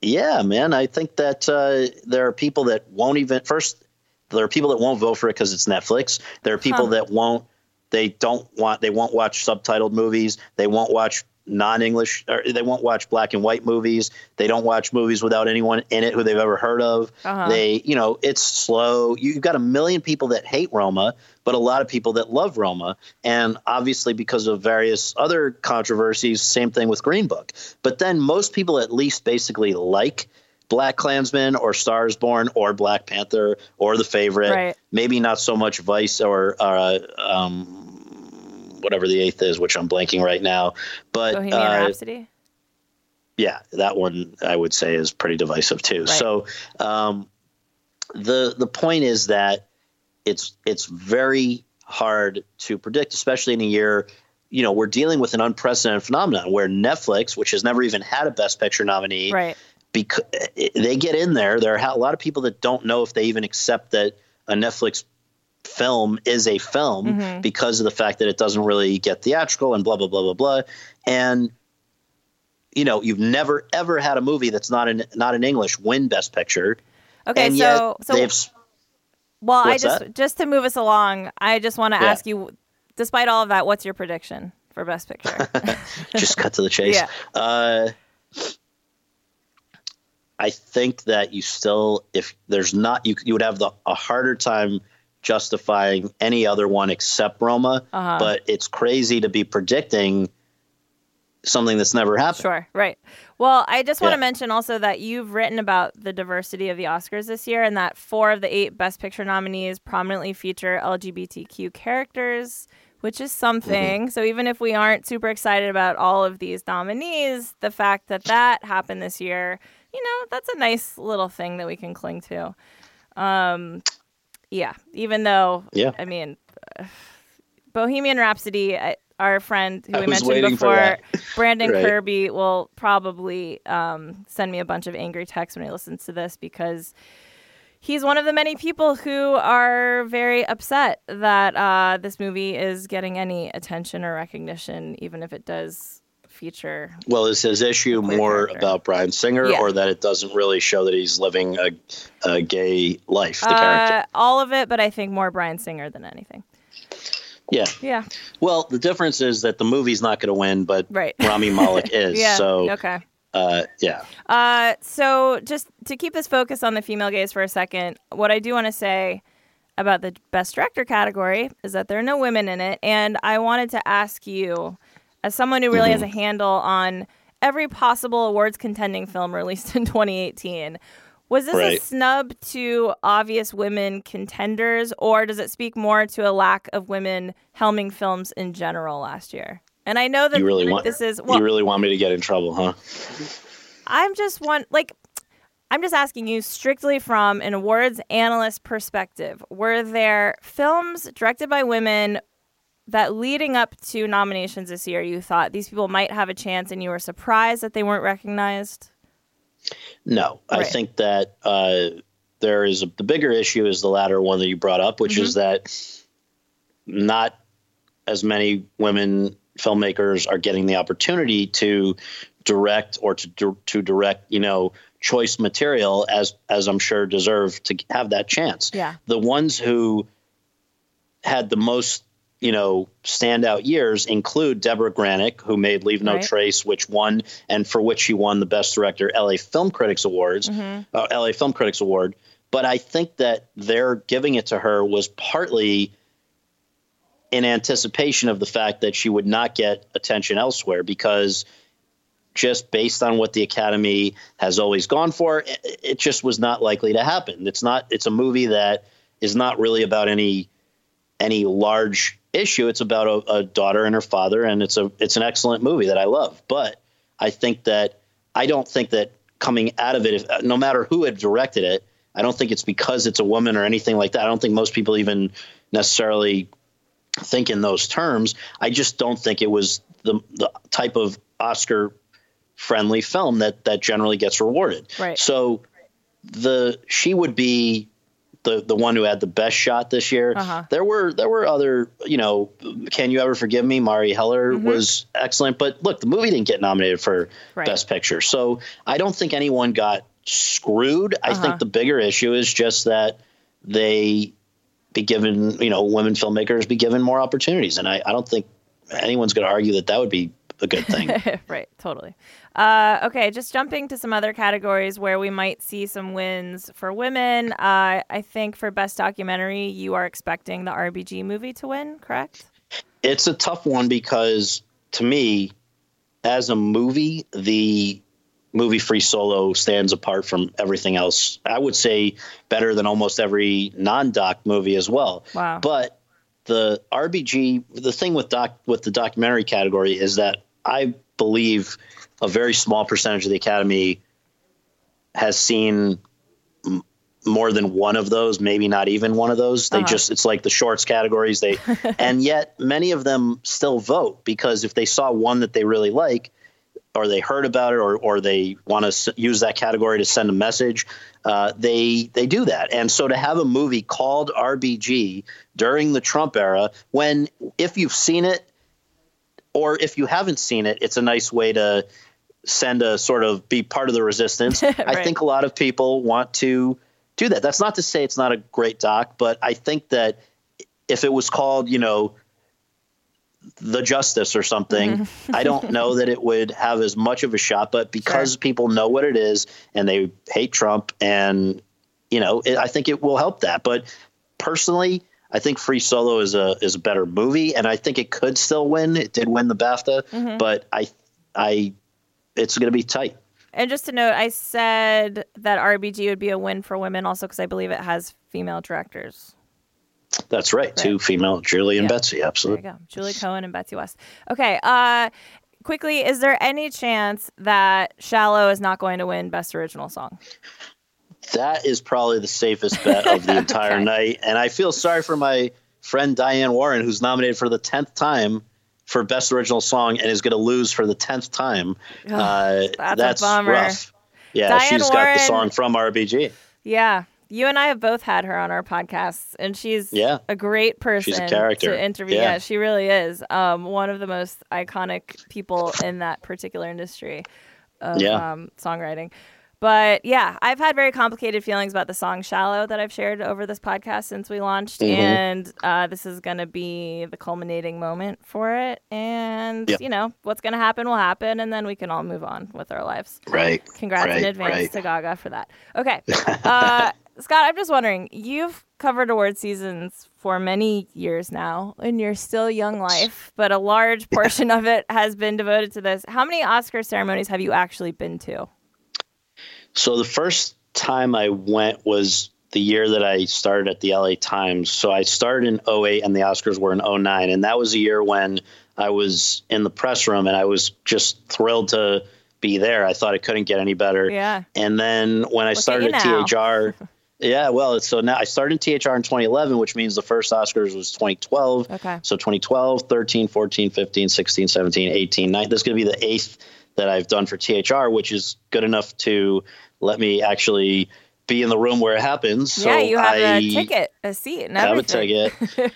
Yeah, man. I think that uh, there are people that won't even first. There are people that won't vote for it because it's Netflix. There are people Huh. that won't. They don't want. They won't watch subtitled movies. They won't watch non-English. Or they won't watch black and white movies. They don't watch movies without anyone in it who they've ever heard of. Uh-huh. They, you know, it's slow. You've got a million people that hate Roma, but a lot of people that love Roma, and obviously because of various other controversies, same thing with Green Book. But then most people at least basically like Black Klansman or Stars Born or Black Panther or The Favorite. Right. Maybe not so much Vice or uh, um, whatever the eighth is, which I'm blanking right now. But Bohemian uh, Rhapsody? yeah, that one I would say is pretty divisive too. So um, the the point is that it's it's very hard to predict, especially in a year. You know, we're dealing with an unprecedented phenomenon where Netflix, which has never even had a Best Picture nominee, Right. because they get in there. There are a lot of people that don't know if they even accept that a Netflix film is a film Mm-hmm. because of the fact that it doesn't really get theatrical and blah blah blah blah blah. And you know, you've never ever had a movie that's not in not in English win Best Picture. Okay, and so so they've well, I just that? just to move us along, I just want to Yeah. ask you, despite all of that, what's your prediction for Best Picture? just cut to the chase. Yeah. Uh, I think that you still, if there's not, you you would have the a harder time justifying any other one except Roma. Uh-huh. But it's crazy to be predicting something that's never happened. Sure, right. Well, I just want Yeah. to mention also that you've written about the diversity of the Oscars this year and that four of the eight Best Picture nominees prominently feature LGBTQ characters, which is something. Mm-hmm. So even if we aren't super excited about all of these nominees, the fact that that happened this year, you know, that's a nice little thing that we can cling to. Um, yeah, even though, Yeah. I mean, Bohemian Rhapsody, I, our friend who I we mentioned before. Brandon Right. Kirby will probably um, send me a bunch of angry texts when he listens to this because he's one of the many people who are very upset that uh, this movie is getting any attention or recognition, even if it does feature. Well, is his issue more about Bryan Singer, Yeah. or that it doesn't really show that he's living a, a gay life? The Uh, character. all of it, but I think more Bryan Singer than anything. Yeah. Yeah, Well, the difference is that the movie's not going to win, but Right. Rami Malek is. yeah. So, okay. uh, yeah. Uh, so just to keep this focus on the female gaze for a second, what I do want to say about the best director category is that there are no women in it, and I wanted to ask you, as someone who really has a mm-hmm. handle on every possible awards contending film released in 2018, Was this a snub to obvious women contenders, or does it speak more to a lack of women helming films in general last year? And I know that You really want this is well, you really want me to get in trouble, huh? I'm just one like I'm just asking you strictly from an awards analyst perspective. Were there films directed by women that leading up to nominations this year you thought these people might have a chance and you were surprised that they weren't recognized? No, I think that uh, there is a, the bigger issue is the latter one that you brought up, which is Mm-hmm. that not as many women filmmakers are getting the opportunity to direct or to to direct, you know, choice material as as I'm sure deserve to have that chance. Yeah. The ones who had the most you know standout years include Debra Granik, who made Leave No Right. Trace, which won and for which she won the Best Director LA Film Critics Awards, uh, LA Film Critics Award. But I think that their giving it to her was partly in anticipation of the fact that she would not get attention elsewhere because just based on what the academy has always gone for it, it just was not likely to happen it's not it's a movie that is not really about any any large issue it's about a, a daughter and her father and it's a it's an excellent movie that i love but i think that i don't think that coming out of it if, no matter who had directed it i don't think it's because it's a woman or anything like that i don't think most people even necessarily think in those terms. I just don't think it was the the type of Oscar friendly film that that generally gets rewarded. Right. So the she would be the the one who had the best shot this year. Uh-huh. There were there were other, you know, Can You Ever Forgive Me? Marielle Heller was excellent, but look, the movie didn't get nominated for Right. best picture. So I don't think anyone got screwed. I Uh-huh. think the bigger issue is just that they be given, you know, women filmmakers be given more opportunities. And I, I don't think anyone's going to argue that that would be a good thing. right, totally. Uh, okay, just jumping to some other categories where we might see some wins for women. Uh, I think for best documentary, you are expecting the RBG movie to win, correct? it's a tough one because to me, as a movie, the movie Free Solo stands apart from everything else. I would say better than almost every non-doc movie as well. Wow. But the RBG, the thing with doc with the documentary category is that I believe a very small percentage of the Academy has seen m- more than one of those, maybe not even one of those. They Uh-huh. just it's like the shorts categories. They and yet many of them still vote because if they saw one that they really like, or they heard about it, or or they want to s- use that category to send a message, uh, they they do that. And so to have a movie called RBG during the Trump era, when if you've seen it, or if you haven't seen it, it's a nice way to send a sort of be part of the resistance. I think a lot of people want to do that. That's not to say it's not a great doc, but I think that if it was called, you know, the justice or something, mm-hmm. I don't know that it would have as much of a shot. But because people know what it is and they hate Trump, and you know, it, I think it will help that. But personally, I think Free Solo is a is a better movie, and I think it could still win. It did win the BAFTA, mm-hmm. but I I it's going to be tight. And just to note, I said that RBG would be a win for women also because I believe it has female directors. That's right. Two female, Julie and Yeah. Betsy. There you Absolutely. go. Julie Cohen and Betsy West. Okay. Uh, quickly, is there any chance that Shallow is not going to win Best Original Song? That is probably the safest bet of the entire Okay. night. And I feel sorry for my friend Diane Warren, who's nominated for the 10th time for Best Original Song and is going to lose for the 10th time. uh, that's bummer. rough. Yeah, Diane she's got the song from RBG. Yeah. You and I have both had her on our podcasts, and she's Yeah. a great person She's a character. to interview. Yeah. Yeah. she really is. Um, one of the most iconic people in that particular industry of Yeah. um, songwriting. But yeah, I've had very complicated feelings about the song "Shallow" that I've shared over this podcast since we launched, Mm-hmm. and uh, this is going to be the culminating moment for it. And Yep. you know what's going to happen will happen, and then we can all move on with our lives. Right. Congrats right, in advance right. to Gaga for that. Okay. Uh, Scott, I'm just wondering, you've covered award seasons for many years now in your still young life, but a large portion of it has been devoted to this. How many Oscar ceremonies have you actually been to? So the first time I went was the year that I started at the LA Times. So I started in 08 and the Oscars were in 09. And that was a year when I was in the press room and I was just thrilled to be there. I thought it couldn't get any better. Yeah. And then when I Look started you at. THR, yeah, well, so now I started in THR in 2011, which means the first Oscars was 2012. Okay. So 2012, 13, 14, 15, 16, 17, 18, 19. This is going to be the eighth that I've done for THR, which is good enough to let me actually be in the room where it happens. So yeah, you have I a ticket, a seat, and have a ticket,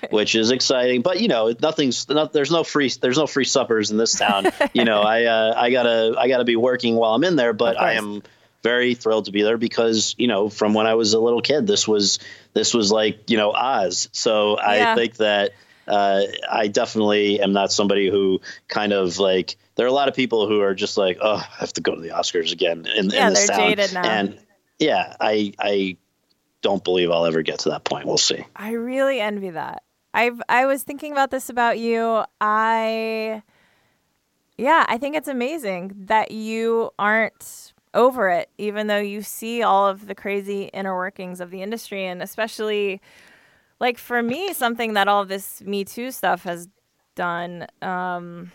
which is exciting. But you know, nothing's not, there's no free there's no free suppers in this town. you know, I uh, I gotta I gotta be working while I'm in there, but I am very thrilled to be there because you know from when I was a little kid, this was this was like you know Oz. So Yeah. I think that uh, I definitely am not somebody who kind of like. There are a lot of people who are just like, oh, I have to go to the Oscars again in, Yeah, in this they're town. jaded now. And yeah, I I don't believe I'll ever get to that point. We'll see. I really envy that. I've I was thinking about this about you. I yeah, I think it's amazing that you aren't over it, even though you see all of the crazy inner workings of the industry, and especially like for me, something that all this Me Too stuff has done. Um,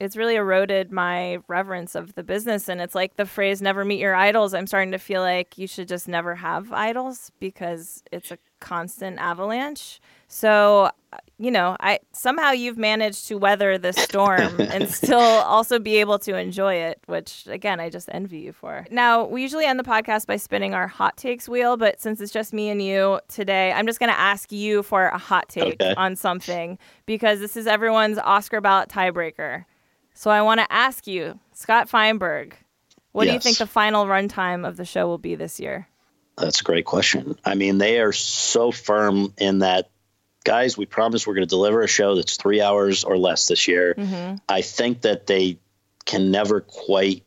it's really eroded my reverence of the business and it's like the phrase never meet your idols. I'm starting to feel like you should just never have idols because it's a constant avalanche. So uh, you know i somehow you've managed to weather this storm and still also be able to enjoy it which again i just envy you for. Now we usually end the podcast by spinning our hot takes wheel but since it's just me and you today i'm just going to ask you for a hot take Okay. on something because this is everyone's oscar ballot tiebreaker so I want to ask you, Scott Feinberg, what do you think the final runtime of the show will be this year? That's a great question. I mean, they are so firm in that, guys, we promise we're going to deliver a show that's three hours or less this year. Mm-hmm. I think that they can never quite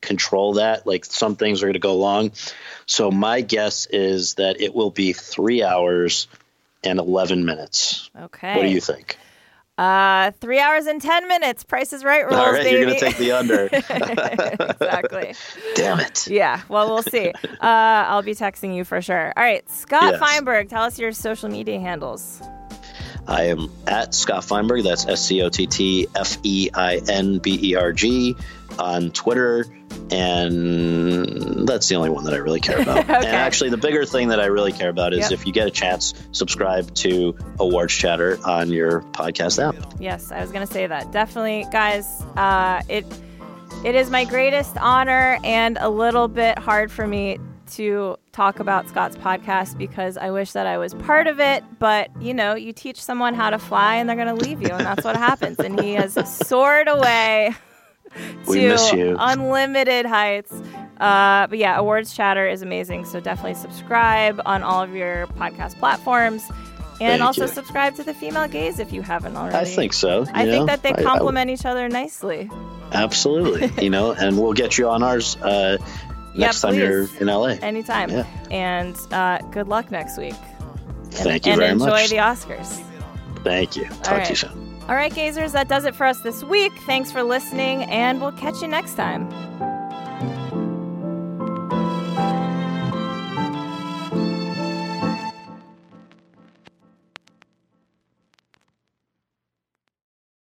control that. Like some things are going to go long. So my guess is that it will be three hours and 11 minutes. Okay. What do you think? Uh, three hours and ten minutes. Price is right rules, All right, baby. you're going to take the under. exactly. Damn it. Yeah. Well, we'll see. Uh, I'll be texting you for sure. All right, Scott Yes. Feinberg, tell us your social media handles. I am at Scott Feinberg. That's S C O T T F E I N B E R G on Twitter. And that's the only one that I really care about. And actually, the bigger thing that I really care about is Yep. if you get a chance, subscribe to Awards Chatter on your podcast app. Yes, I was gonna say that. Definitely, guys. Uh, it it is my greatest honor and a little bit hard for me to talk about Scott's podcast because I wish that I was part of it. But you know, you teach someone how to fly and they're gonna leave you, and that's what happens. And he has soared away We to miss you. unlimited heights. Uh, but yeah, Awards Chatter is amazing. So definitely subscribe on all of your podcast platforms. And Thank also you. subscribe to the Female Gaze if you haven't already. I think so. I you think that they complement each other nicely. absolutely. you know, and we'll get you on ours uh, Yeah, next time you're in LA. Anytime. Yeah. And uh, good luck next week. Thank you and very enjoy much. the Oscars. Thank you. Talk right. to you soon. All right, gazers, that does it for us this week. Thanks for listening, and we'll catch you next time.